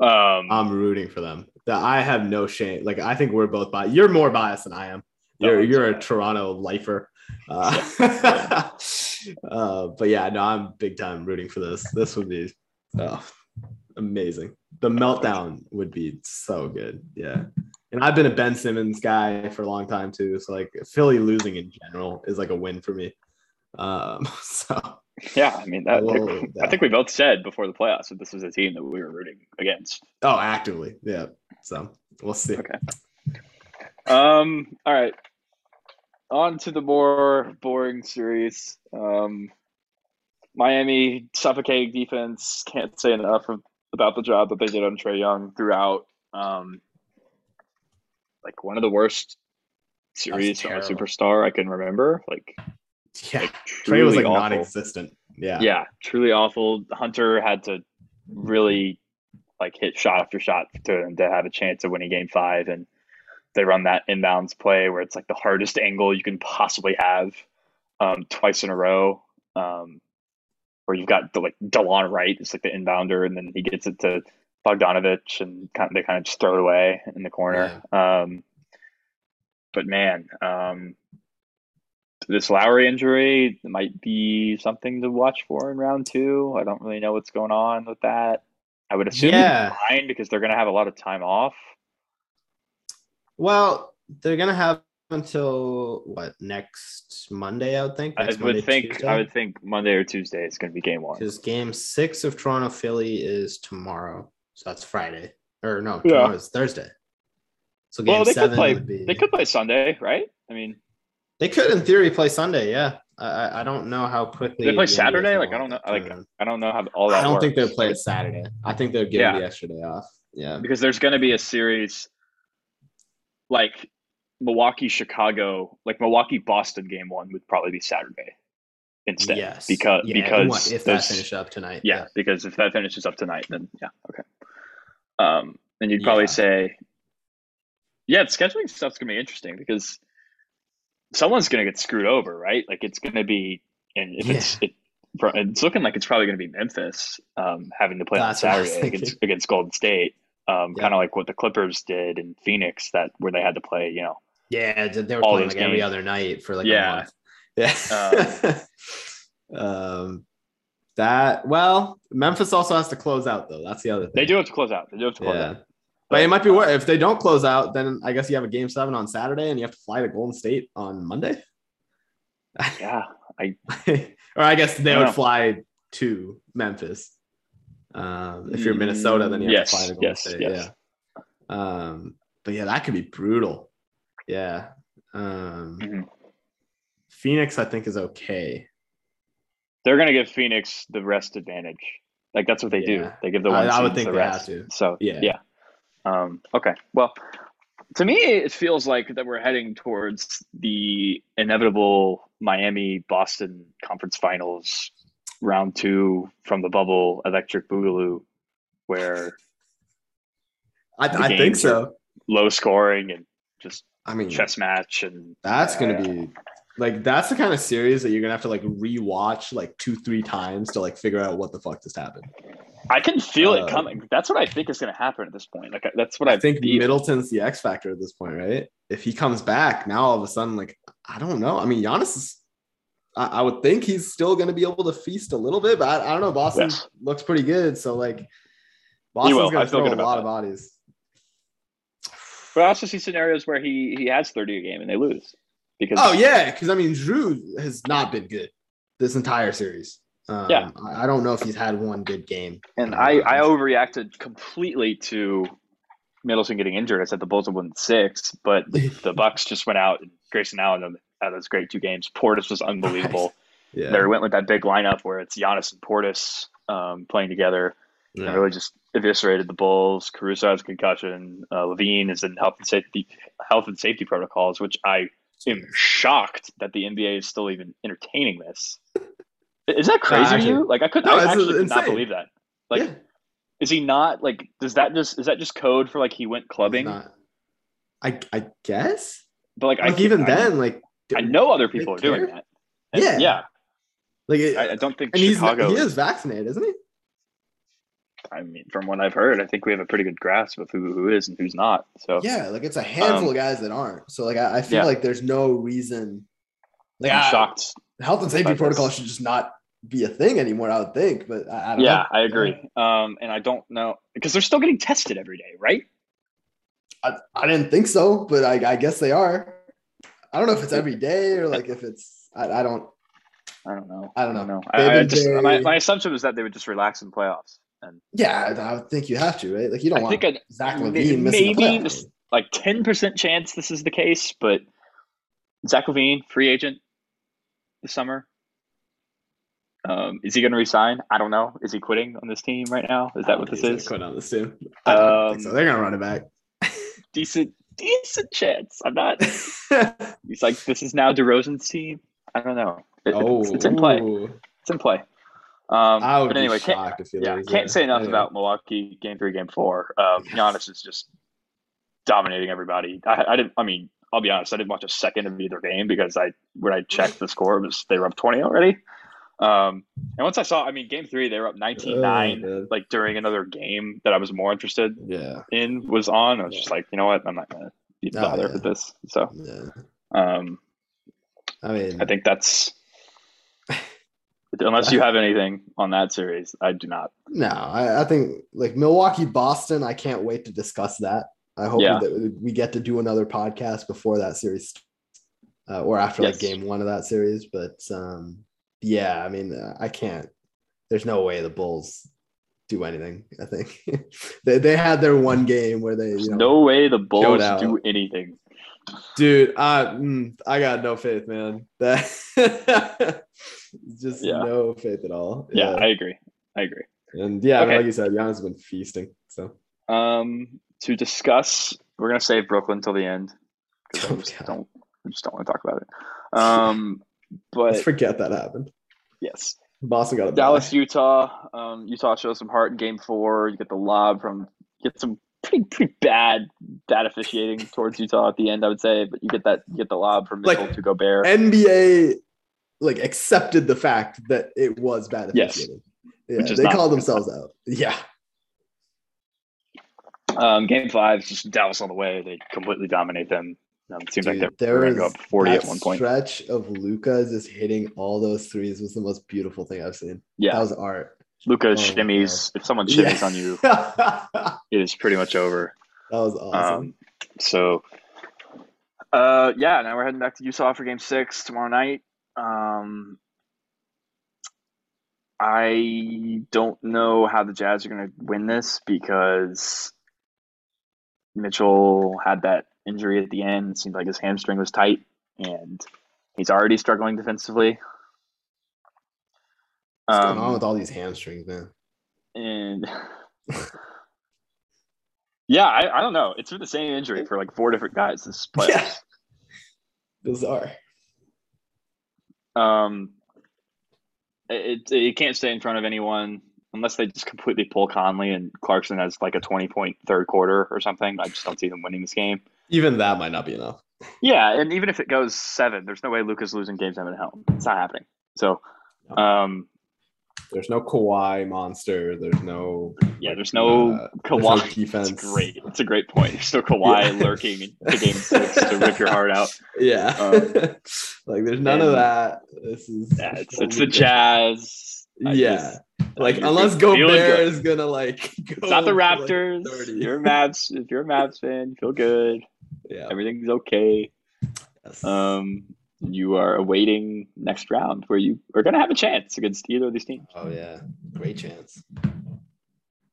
Um, I'm rooting for them. That I have no shame. Like I think we're both biased. You're more biased than I am. You're you're a. Toronto lifer. Uh, uh, but yeah, no, I'm big time rooting for this. This would be oh, amazing. The meltdown would be so good. Yeah. And I've been a Ben Simmons guy for a long time too. So like Philly losing in general is like a win for me. Um, so yeah, I mean, that, Whoa, I think we both said before the playoffs that this was a team that we were rooting against. oh, actively, yeah. So we'll see. Okay. Um. All right. On to the more boring series. Um, Miami suffocating defense. Can't say enough of, about the job that they did on Trae Young throughout. Um, like one of the worst series from a superstar I can remember. Like, Yeah, like Trey was like awful. non-existent. Yeah, Yeah, truly awful. Hunter had to really like hit shot after shot to to have a chance of winning game five, and they run that inbounds play where it's like the hardest angle you can possibly have um, twice in a row. Um, where you've got the like Delon Wright, it's like the inbounder, and then he gets it to Bogdanovich, and kind of, they kind of just throw it away in the corner. Um, but man, um, this Lowry injury might be something to watch for in round two. I don't really know what's going on with that. I would assume Yeah. fine because they're going to have a lot of time off. Well, they're gonna have until what next Monday? I would think. I would think I would think Monday or Tuesday is going to be game one. because game six of Toronto Philly is tomorrow, so that's Friday. Or no, Yeah. tomorrow is Thursday. So game Well, they could seven play. would be. They could play Sunday, right? I mean, They could, in theory, play Sunday. Yeah, I I, I don't know how quickly they play the Saturday. Like I don't know. Like. I don't know how all that. I don't think they'll play it Saturday. I think they'll give Yeah. the extra day off. Yeah, because there's going to be a series like Milwaukee Chicago, like Milwaukee Boston game one would probably be Saturday instead. yes, because Yeah, because if those- that finished up tonight. yeah, because if that finishes up tonight, then yeah, okay. Um, and you'd probably Yeah. say, yeah, the scheduling stuff's gonna be interesting because someone's gonna get screwed over, right? Like it's gonna be, and if it's it, it's looking like it's probably gonna be Memphis um, having to play That's on Saturday against against Golden State. Um, Yeah. kind of like what the Clippers did in Phoenix, that where they had to play, you know, Yeah, they were playing like every other night for like Yeah. a month. Yeah. um, that well, Memphis also has to close out though. That's the other thing. they do have to close out. They do have to close Yeah. out. But it might be worth if they don't close out, then I guess you have a game seven on Saturday and you have to fly to Golden State on Monday. Yeah, I or I guess they I would know. fly to Memphis. Um, if you're Minnesota, then you have Yes, to fly to Golden yes, State. yes. Yeah. Um, but yeah, that could be brutal. Yeah. Um, Mhm. Phoenix, I think, is okay. they're gonna give Phoenix the rest advantage. Like that's what they do. They give the I- one I would think the they have rest. to. So Yeah. yeah. Um, okay. Well, to me, it feels like that we're heading towards the inevitable Miami Boston conference finals round two from the bubble electric boogaloo, where I, I think so. low scoring and just I mean, chess match and that's gonna Yeah. be like that's the kind of series that you're gonna have to like rewatch like two, three times to like figure out what the fuck just happened. I can feel Uh, it coming. That's what I think is going to happen at this point. Like that's what I, I think feel. Middleton's the X factor at this point, right? If he comes back now, all of a sudden, like I don't know. I mean, Giannis is. I, I would think he's still going to be able to feast a little bit, but I, I don't know. Boston Yes. looks pretty good, so like. Boston's going to throw a lot that. of bodies. But I also see scenarios where he he has thirty a game and they lose because Oh yeah, because I mean, Jrue has not been good this entire series. Um, Yeah. I, I don't know if he's had one good game. And I, I overreacted completely to Middleton getting injured. I said the Bulls would win six, but the Bucks just went out and Grayson Allen had those great two games. Portis was unbelievable. yeah, They went with that big lineup where it's Giannis and Portis um, playing together. yeah. And really just eviscerated the Bulls. Caruso has concussion. Uh, LaVine is in health and safety health and safety protocols, which I am shocked that the NBA is still even entertaining this. Is that crazy to you? Like I could No, I actually could not believe that. Like yeah. Is he not like? Does that just is that just code for like he went clubbing? I I guess. But like, Like can't- even I- then, like I know other people are they doing that. And- Yeah. yeah. like it, I, I don't think and he's Chicago. he is vaccinated, isn't he? I mean, from what I've heard, I think we have a pretty good grasp of who who is and who's not. So Yeah, like it's a handful Um, of guys that aren't. So like I, I feel Yeah. like there's no reason. Like I'm I- shocked. health and safety this. protocol should just not be a thing anymore. I would think, but I, I Yeah, know. I agree. Um, and I don't know because they're still getting tested every day, right? I, I didn't think so, but I, I guess they are. I don't know if it's every day or like if it's. I, I don't. I don't know. I don't know. I, They've I been just, my, my assumption was that they would just relax in playoffs, and Yeah, I, I think you have to, right? Like you don't I want think Zach LaVine missing maybe this- like ten percent chance this is the case, but Zach LaVine, free agent this summer. Um, is he going to resign? I don't know. Is he quitting on this team right now? Is that what this is? Quit on this team. I don't think so. Um, They're gonna run it back. Decent, decent chance. I'm not. He's like, this is now DeRozan's team. I don't know. It- oh, it's, it's in play. It's in play. Um, I would but anyway, be can't, yeah, can't say enough Anyway. about Milwaukee game three, game four. Um, Giannis is just dominating everybody. I, I didn't. I mean, I'll be honest. I didn't watch a second of either game because I when I checked the score, it was they were up twenty already. Um, and once I saw, I mean, game three, they were up 19-9, Oh, man. like during another game that I was more interested Yeah. in was on. I was just like, you know what, I'm not gonna even Oh, bother yeah. with this. So, Yeah, um, I mean, I think that's unless you have anything on that series, I do not. no, I, I think like Milwaukee, Boston. I can't wait to discuss that. I hope Yeah. that we get to do another podcast before that series, uh, or after like game one of that series. But um, yeah, I mean, uh, I can't. There's no way the Bulls do anything. I think they they had their one game where they you know no way the Bulls do anything. Dude, I mm, I got no faith, man. That just Yeah. no faith at all. Yeah, I agree. I agree. and yeah, I mean, like you said, Giannis has been feasting. So Um, to discuss, we're gonna save Brooklyn till the end because I Oh, just don't, I just don't want to talk about it. Um, let's but forget that happened. yes, Boston got a Dallas, bye. Utah. Um, Utah shows some heart in Game Four. You get the lob from, get some pretty pretty bad bad officiating towards Utah at the end. I would say, but you get that you get the lob from Like, Mitchell to Gobert. NBA like accepted the fact that it was bad Yes. Yeah, they called themselves out. Yeah, Um, game Five, just Dallas on the way. They completely dominate them. It seems like Dude, they're, they're gonna go up forty at one point. Stretch of Luka just hitting all those threes was the most beautiful thing I've seen. Yeah, That was art. Luka Oh shimmies. If someone Yeah. shimmies on you, it is pretty much over. That was awesome. Um, so, uh, yeah, now we're heading back to Utah for Game Six tomorrow night. Um, I don't know how the Jazz are going to win this because Mitchell had that injury at the end. It seemed like his hamstring was tight, and he's already struggling defensively. What's going on Um, with all these hamstrings, man? and yeah, I, I don't know. It's been the same injury for like four different guys this playoffs. Yeah. Bizarre. Um, it, it it can't stay in front of anyone unless they just completely pull Conley and Clarkson has like a twenty point third quarter or something. I just don't see them winning this game. Even that might not be enough. Yeah, and even if it goes seven, there's no way Luka's losing game seven at home. It's not happening. So, um, There's no Kawhi monster. There's no yeah, there's no Uh, there's no Kawhi. defense. It's great. It's a great point. There's no Kawhi Yeah. lurking in game six to rip your heart out. Yeah. Um, like there's none of that. This is Yeah, it's, it's the Jazz. I Yeah. just- Like unless feeling Gobert is gonna like go It's not the for, like, Raptors. 30. you're a Mavs. If you're a Mavs fan, feel good. yeah. Everything's okay. Yes. Um, you are awaiting next round where you are going to have a chance against either of these teams. Oh yeah, great chance.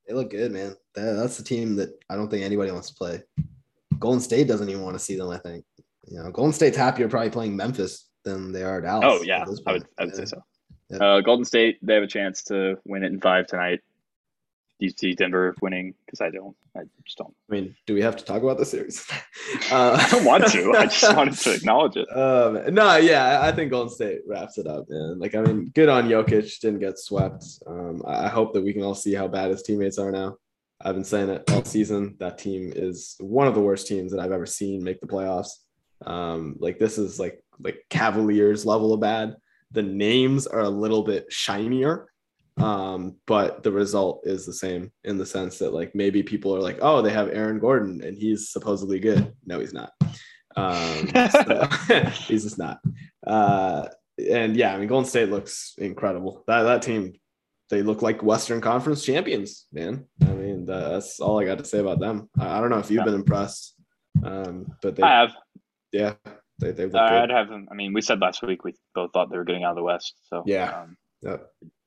They look good, man. That, that's the team that I don't think anybody wants to play. Golden State doesn't even want to see them. I think. You know, Golden State's happier probably playing Memphis than they are Dallas. Oh yeah, at this I would. I would Yeah. say so. Yeah. Uh, Golden State they have a chance to win it in five tonight. do you see Denver winning? Because I don't. I just don't. I mean, do we have to talk about the series? Uh, I don't want to. I just wanted to acknowledge it. Um, no, yeah, I think Golden State wraps it up, man. Like, I mean, good on Jokic, didn't get swept. Um, I hope that we can all see how bad his teammates are now. I've been saying it all season. That team is one of the worst teams that I've ever seen make the playoffs. Um, like this is like like Cavaliers level of bad. The names are a little bit shinier, um, but the result is the same in the sense that like maybe people are like, oh, they have Aaron Gordon and he's supposedly good. No, he's not. Um, so, he's just not. Uh, and yeah, I mean, Golden State looks incredible. That that team, they look like Western Conference champions, man. I mean, that's all I got to say about them. I, I don't know if you've Yeah. been impressed, um, but they, I have. yeah, they they look I'd have them. I mean, we said last week we both thought they were getting out of the West. So Yeah. um, Yeah.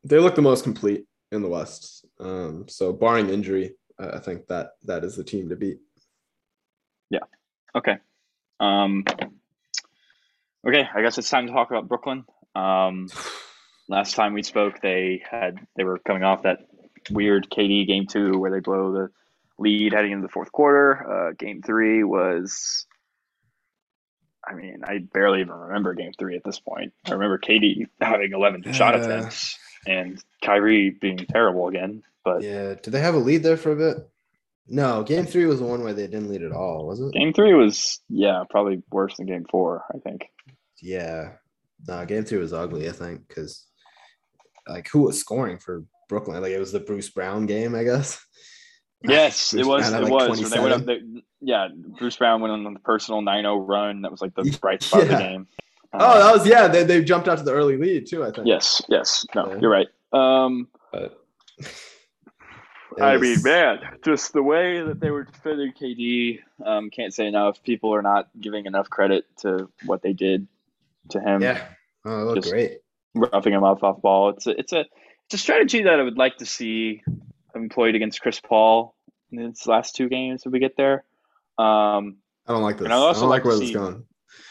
They look the most complete in the West. Um, so barring injury, I I think that that is the team to beat. Yeah. Okay. Um, okay, I guess it's time to talk about Brooklyn. Um, last time we spoke, they had they were coming off that weird KD game two where they blow the lead heading into the fourth quarter. Uh, game three was, I mean, I barely even remember game three at this point. I remember KD having 11 shot Uh. attempts and Kyrie being terrible again. But Yeah. Did they have a lead there for a bit? No, game three was the one where they didn't lead at all, was it? game three was, yeah, probably worse than game four, I think. Yeah. No, game three was ugly, I think, because like who was scoring for Brooklyn? Like it was the Bruce Brown game, I guess. Yes, Bruce it was. Brown It like, was. They went up 27. the, yeah, Bruce Brown went on the personal 9-0 run. That was like the bright spot of the Yeah. game. Oh, Um, that was yeah. They, they jumped out to the early lead too. I think. yes, yes. No, Yeah. you're right. Um, But I mean, man, just the way that they were defending KD. Um, can't say enough. People are not giving enough credit to what they did to him. Yeah. Oh, looked great. roughing him up off ball. It's a, it's a it's a strategy that I would like to see employed against Chris Paul in his last two games if we get there. Um, I don't like this. And I I, also don't like like where to this is going.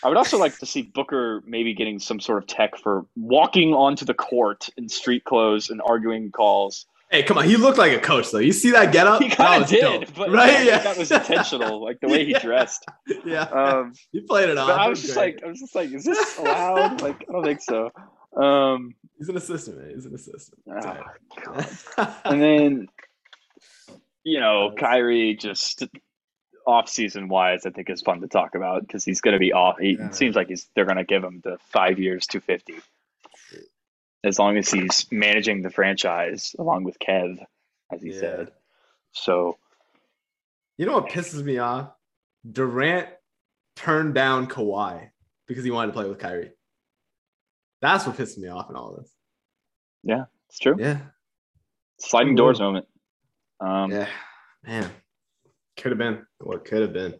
I would also like to see Booker maybe getting some sort of tech for walking onto the court in street clothes and arguing calls. Hey, come on. He looked like a coach, though. You see that get up? He kind of did, dope. but right? I Yeah. that was intentional, like the way he Yeah. dressed. yeah. Um, he played it off. I It was just great. like, I was just like, is this allowed? Like, I don't think so. Um, he's an assistant, man. He's an assistant. oh, God. and then you know Kyrie just off season wise I think is fun to talk about because he's going to be off he Yeah. it seems like he's they're going to give him the 5 years 250 as long as he's managing the franchise along with Kev as he Yeah. said so you know what pisses me off? Durant turned down Kawhi because he wanted to play with Kyrie. That's what pisses me off in all of this. yeah it's true Yeah. sliding doors moment um Yeah. Man. Could have been what could have been.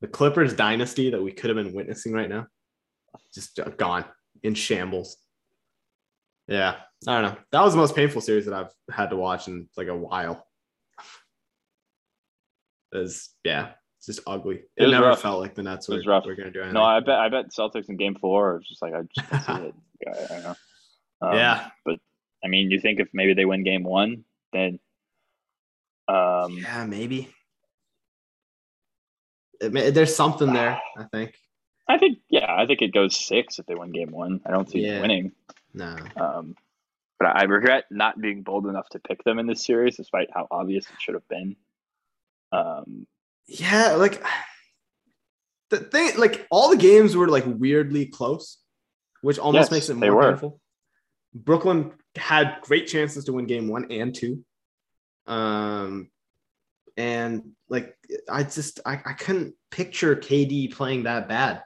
The Clippers dynasty that we could have been witnessing right now. Just uh, gone in shambles. Yeah. I don't know. That was the most painful series that I've had to watch in like a while. It's yeah, it's just ugly. It, It never rough. felt like the Nets were, was rough. were gonna do anything. no I bet I bet Celtics in game 4 it's just like I just see it I, I don't know Um, yeah. But I mean, you think if maybe they win game one, then um, Yeah, maybe. It there's something there, I think. I think yeah, I think it goes six if they win game one. I don't see them Yeah. winning. No. Um, but I regret not being bold enough to pick them in this series, despite how obvious it should have been. Um, Yeah, like the thing, like all the games were like weirdly close, which almost Yes, makes it more were. painful. Brooklyn had great chances to win game one and two. Um, and like I just I, I couldn't picture KD playing that bad.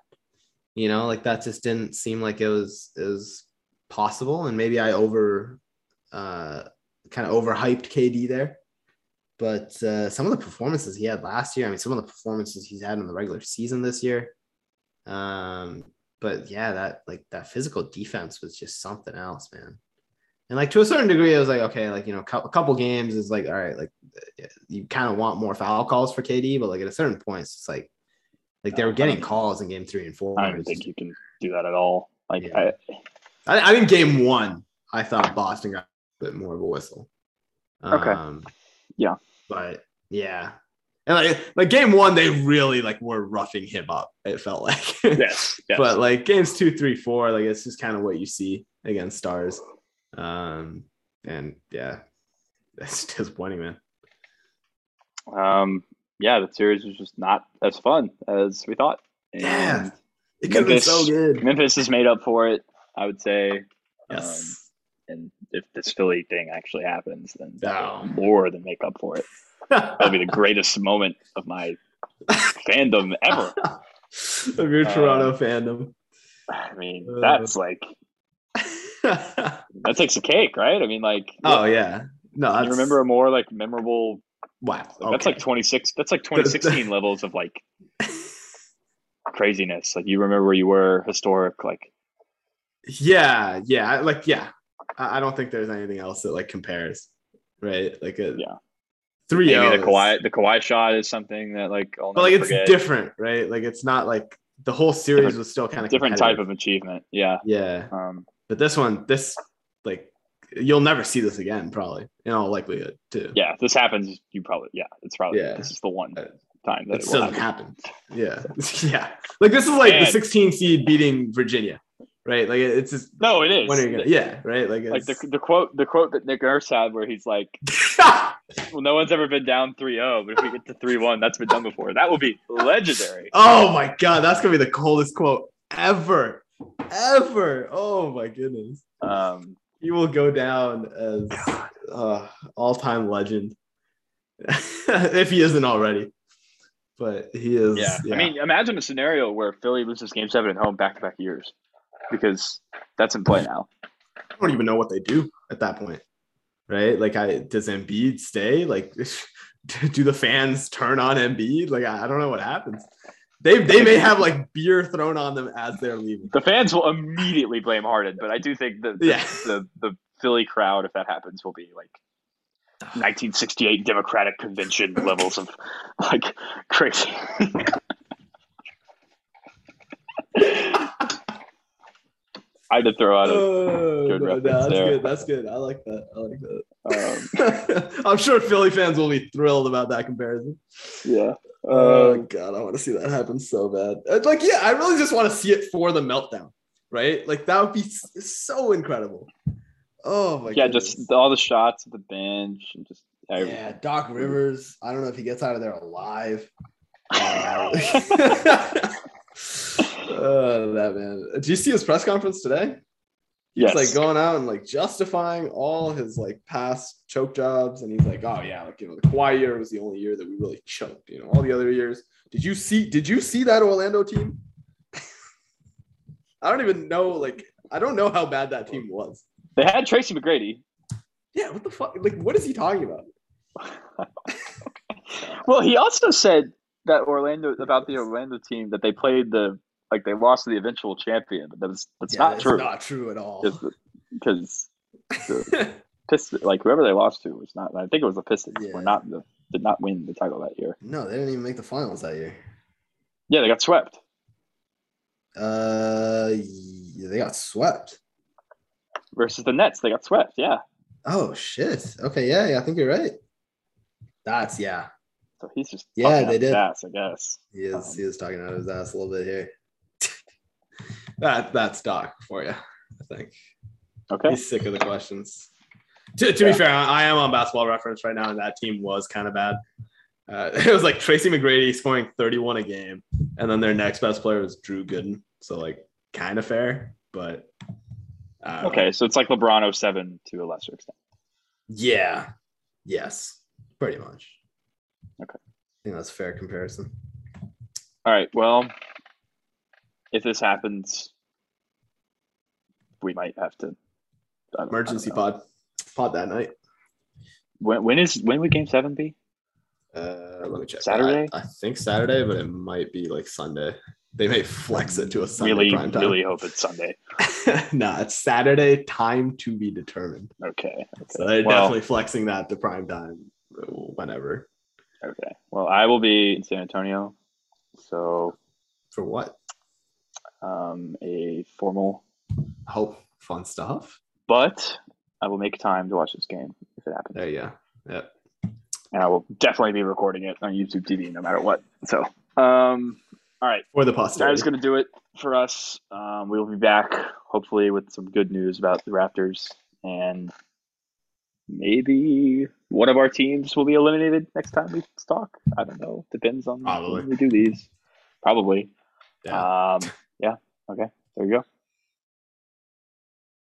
You know, like that just didn't seem like it was was possible. And maybe I over uh kind of overhyped KD there. But uh, some of the performances he had last year, I mean, some of the performances he's had in the regular season this year. Um, but yeah, that like that physical defense was just something else, man. And like to a certain degree, I was like, okay, like you know, a couple games is like, all right, like you kind of want more foul calls for KD, but like at a certain point, it's like, like they were getting calls in game three and four. I don't think you can do that at all. Like Yeah. I, I, I think game one, I thought Boston got a bit more of a whistle. Okay. Um, Yeah. But yeah. And like, like game one, they really like were roughing him up. It felt like, Yes. yes. but like games two, three, four, like it's just kind of what you see against stars. Um, and yeah, it's disappointing, man. um, yeah, the series was just not as fun as we thought. Yeah. It could have been so Memphis- good. Memphis has made up for it, I would say. Yes. And if this Philly thing actually happens, then Oh. more than make up for it. That'll be the greatest moment of my fandom ever. of your Uh, Toronto fandom. I mean, Uh. that's like that takes a cake, right? I mean, like, oh yeah. No, you remember a more like memorable? Wow. That's like twenty six. That's like twenty sixteen levels of like craziness. Like you remember where you were, historic. Like Yeah, yeah, like yeah. I I don't think there's anything else that like compares, right? Like a Yeah. three. maybe the Kawhi, the Kawhi shot is something that like but like it's forget. different, right? Like it's not like the whole series Different- was still kind of different type of achievement. Yeah. yeah. Um, But this one, this like you'll never see this again, probably in all likelihood too. yeah. If this happens, you probably yeah. It's probably Yeah. this is the one Uh, time that it it doesn't happen. happen. Yeah, yeah. Like this is like the 16 seed beating Virginia, right? Like it's just No, it is. when are you gonna? Yeah, right. Like Like the, the quote the quote that Nick Nurse had where he's like, Well, no one's ever been down 3-0, but if we get to 3-1, that's been done before. That will be legendary. oh my god, that's gonna be the coldest quote ever, ever. Oh my goodness, Um, he will go down as uh, all-time legend if he isn't already. But he is. yeah. I mean, imagine a scenario where Philly loses Game Seven at home back to back years, because that's in play now. I don't even know what they do at that point, right? Like, I does Embiid stay? Like, do the fans turn on Embiid? Like, I, I don't know what happens. They they may have like beer thrown on them as they're leaving. The fans will immediately blame Harden, but I do think the the, Yeah. the, the Philly crowd, if that happens, will be like 1968 Democratic Convention levels of like crazy. I had to throw out a. Oh, good no, no, that's there. good. That's good. I like that. I like that. Um, I'm sure Philly fans will be thrilled about that comparison. yeah. Oh Uh, god, I want to see that happen so bad. Uh, Like, yeah, I really just want to see it for the meltdown, right? Like that would be so incredible. Oh my god. yeah, goodness. just all the shots of the bench and just everything. Yeah, Doc Rivers. I don't know if he gets out of there alive. Uh, oh, that man. Did you see his press conference today? He's Yes. like going out and like justifying all his like past choke jobs, and he's like, "Oh yeah, like you know, the Kawhi year was the only year that we really choked. You know, all the other years. Did you see? Did you see that Orlando team? I don't even know. Like, I don't know how bad that team was. They had Tracy McGrady. Yeah, what the fuck? Like, what is he talking about? Well, he also said that Orlando about the Orlando team that they played the like they lost to the eventual champion, but that was that's yeah, not that's true Not true at all. because the Pistons, like whoever they lost to was not. I think it was the Pistons. Yeah. Were not the did not win the title that year. No, they didn't even make the finals that year. Yeah, they got swept. Uh, yeah, they got swept. versus the Nets. They got swept. Yeah. Oh shit. Okay, yeah, yeah, I think you're right. That's yeah. So he's just Yeah, they did. ass, I guess. He is Um, he is talking out of his ass a little bit here. That that's Doc for you. I think Okay. he's sick of the questions. To, to Yeah. be fair, I am on Basketball Reference right now, and that team was kind of bad. Uh, it was like Tracy McGrady scoring 31 a game, and then their next best player was Drew Gooden. So like kind of fair, but uh, Okay, so it's like LeBron 07 to a lesser extent. Yeah. Yes. Pretty much. Okay. I think that's a fair comparison. All right. Well, if this happens, we might have to. I don't- I emergency pod pod that night. When, when is when would Game Seven be? Uh, let me check. Saturday? I, I think Saturday, but it might be like Sunday. They may flex it to a Sunday really, prime time. really hope it's Sunday. no, it's Saturday. Time to be determined. Okay. okay. So they're well, definitely flexing that to prime time whenever. okay. Well, I will be in San Antonio, so For what? Um, a formal, Hope fun stuff. but I will make time to watch this game if it happens. There you go. Yep. and I will definitely be recording it on YouTube TV no matter what. So, um, all right, For the that posterity. is going to do it for us. Um, we will be back hopefully with some good news about the Raptors and maybe one of our teams will be eliminated next time we talk. I don't know. Depends on Probably. when we do these. Probably. Yeah. Um, yeah. Okay. There you go.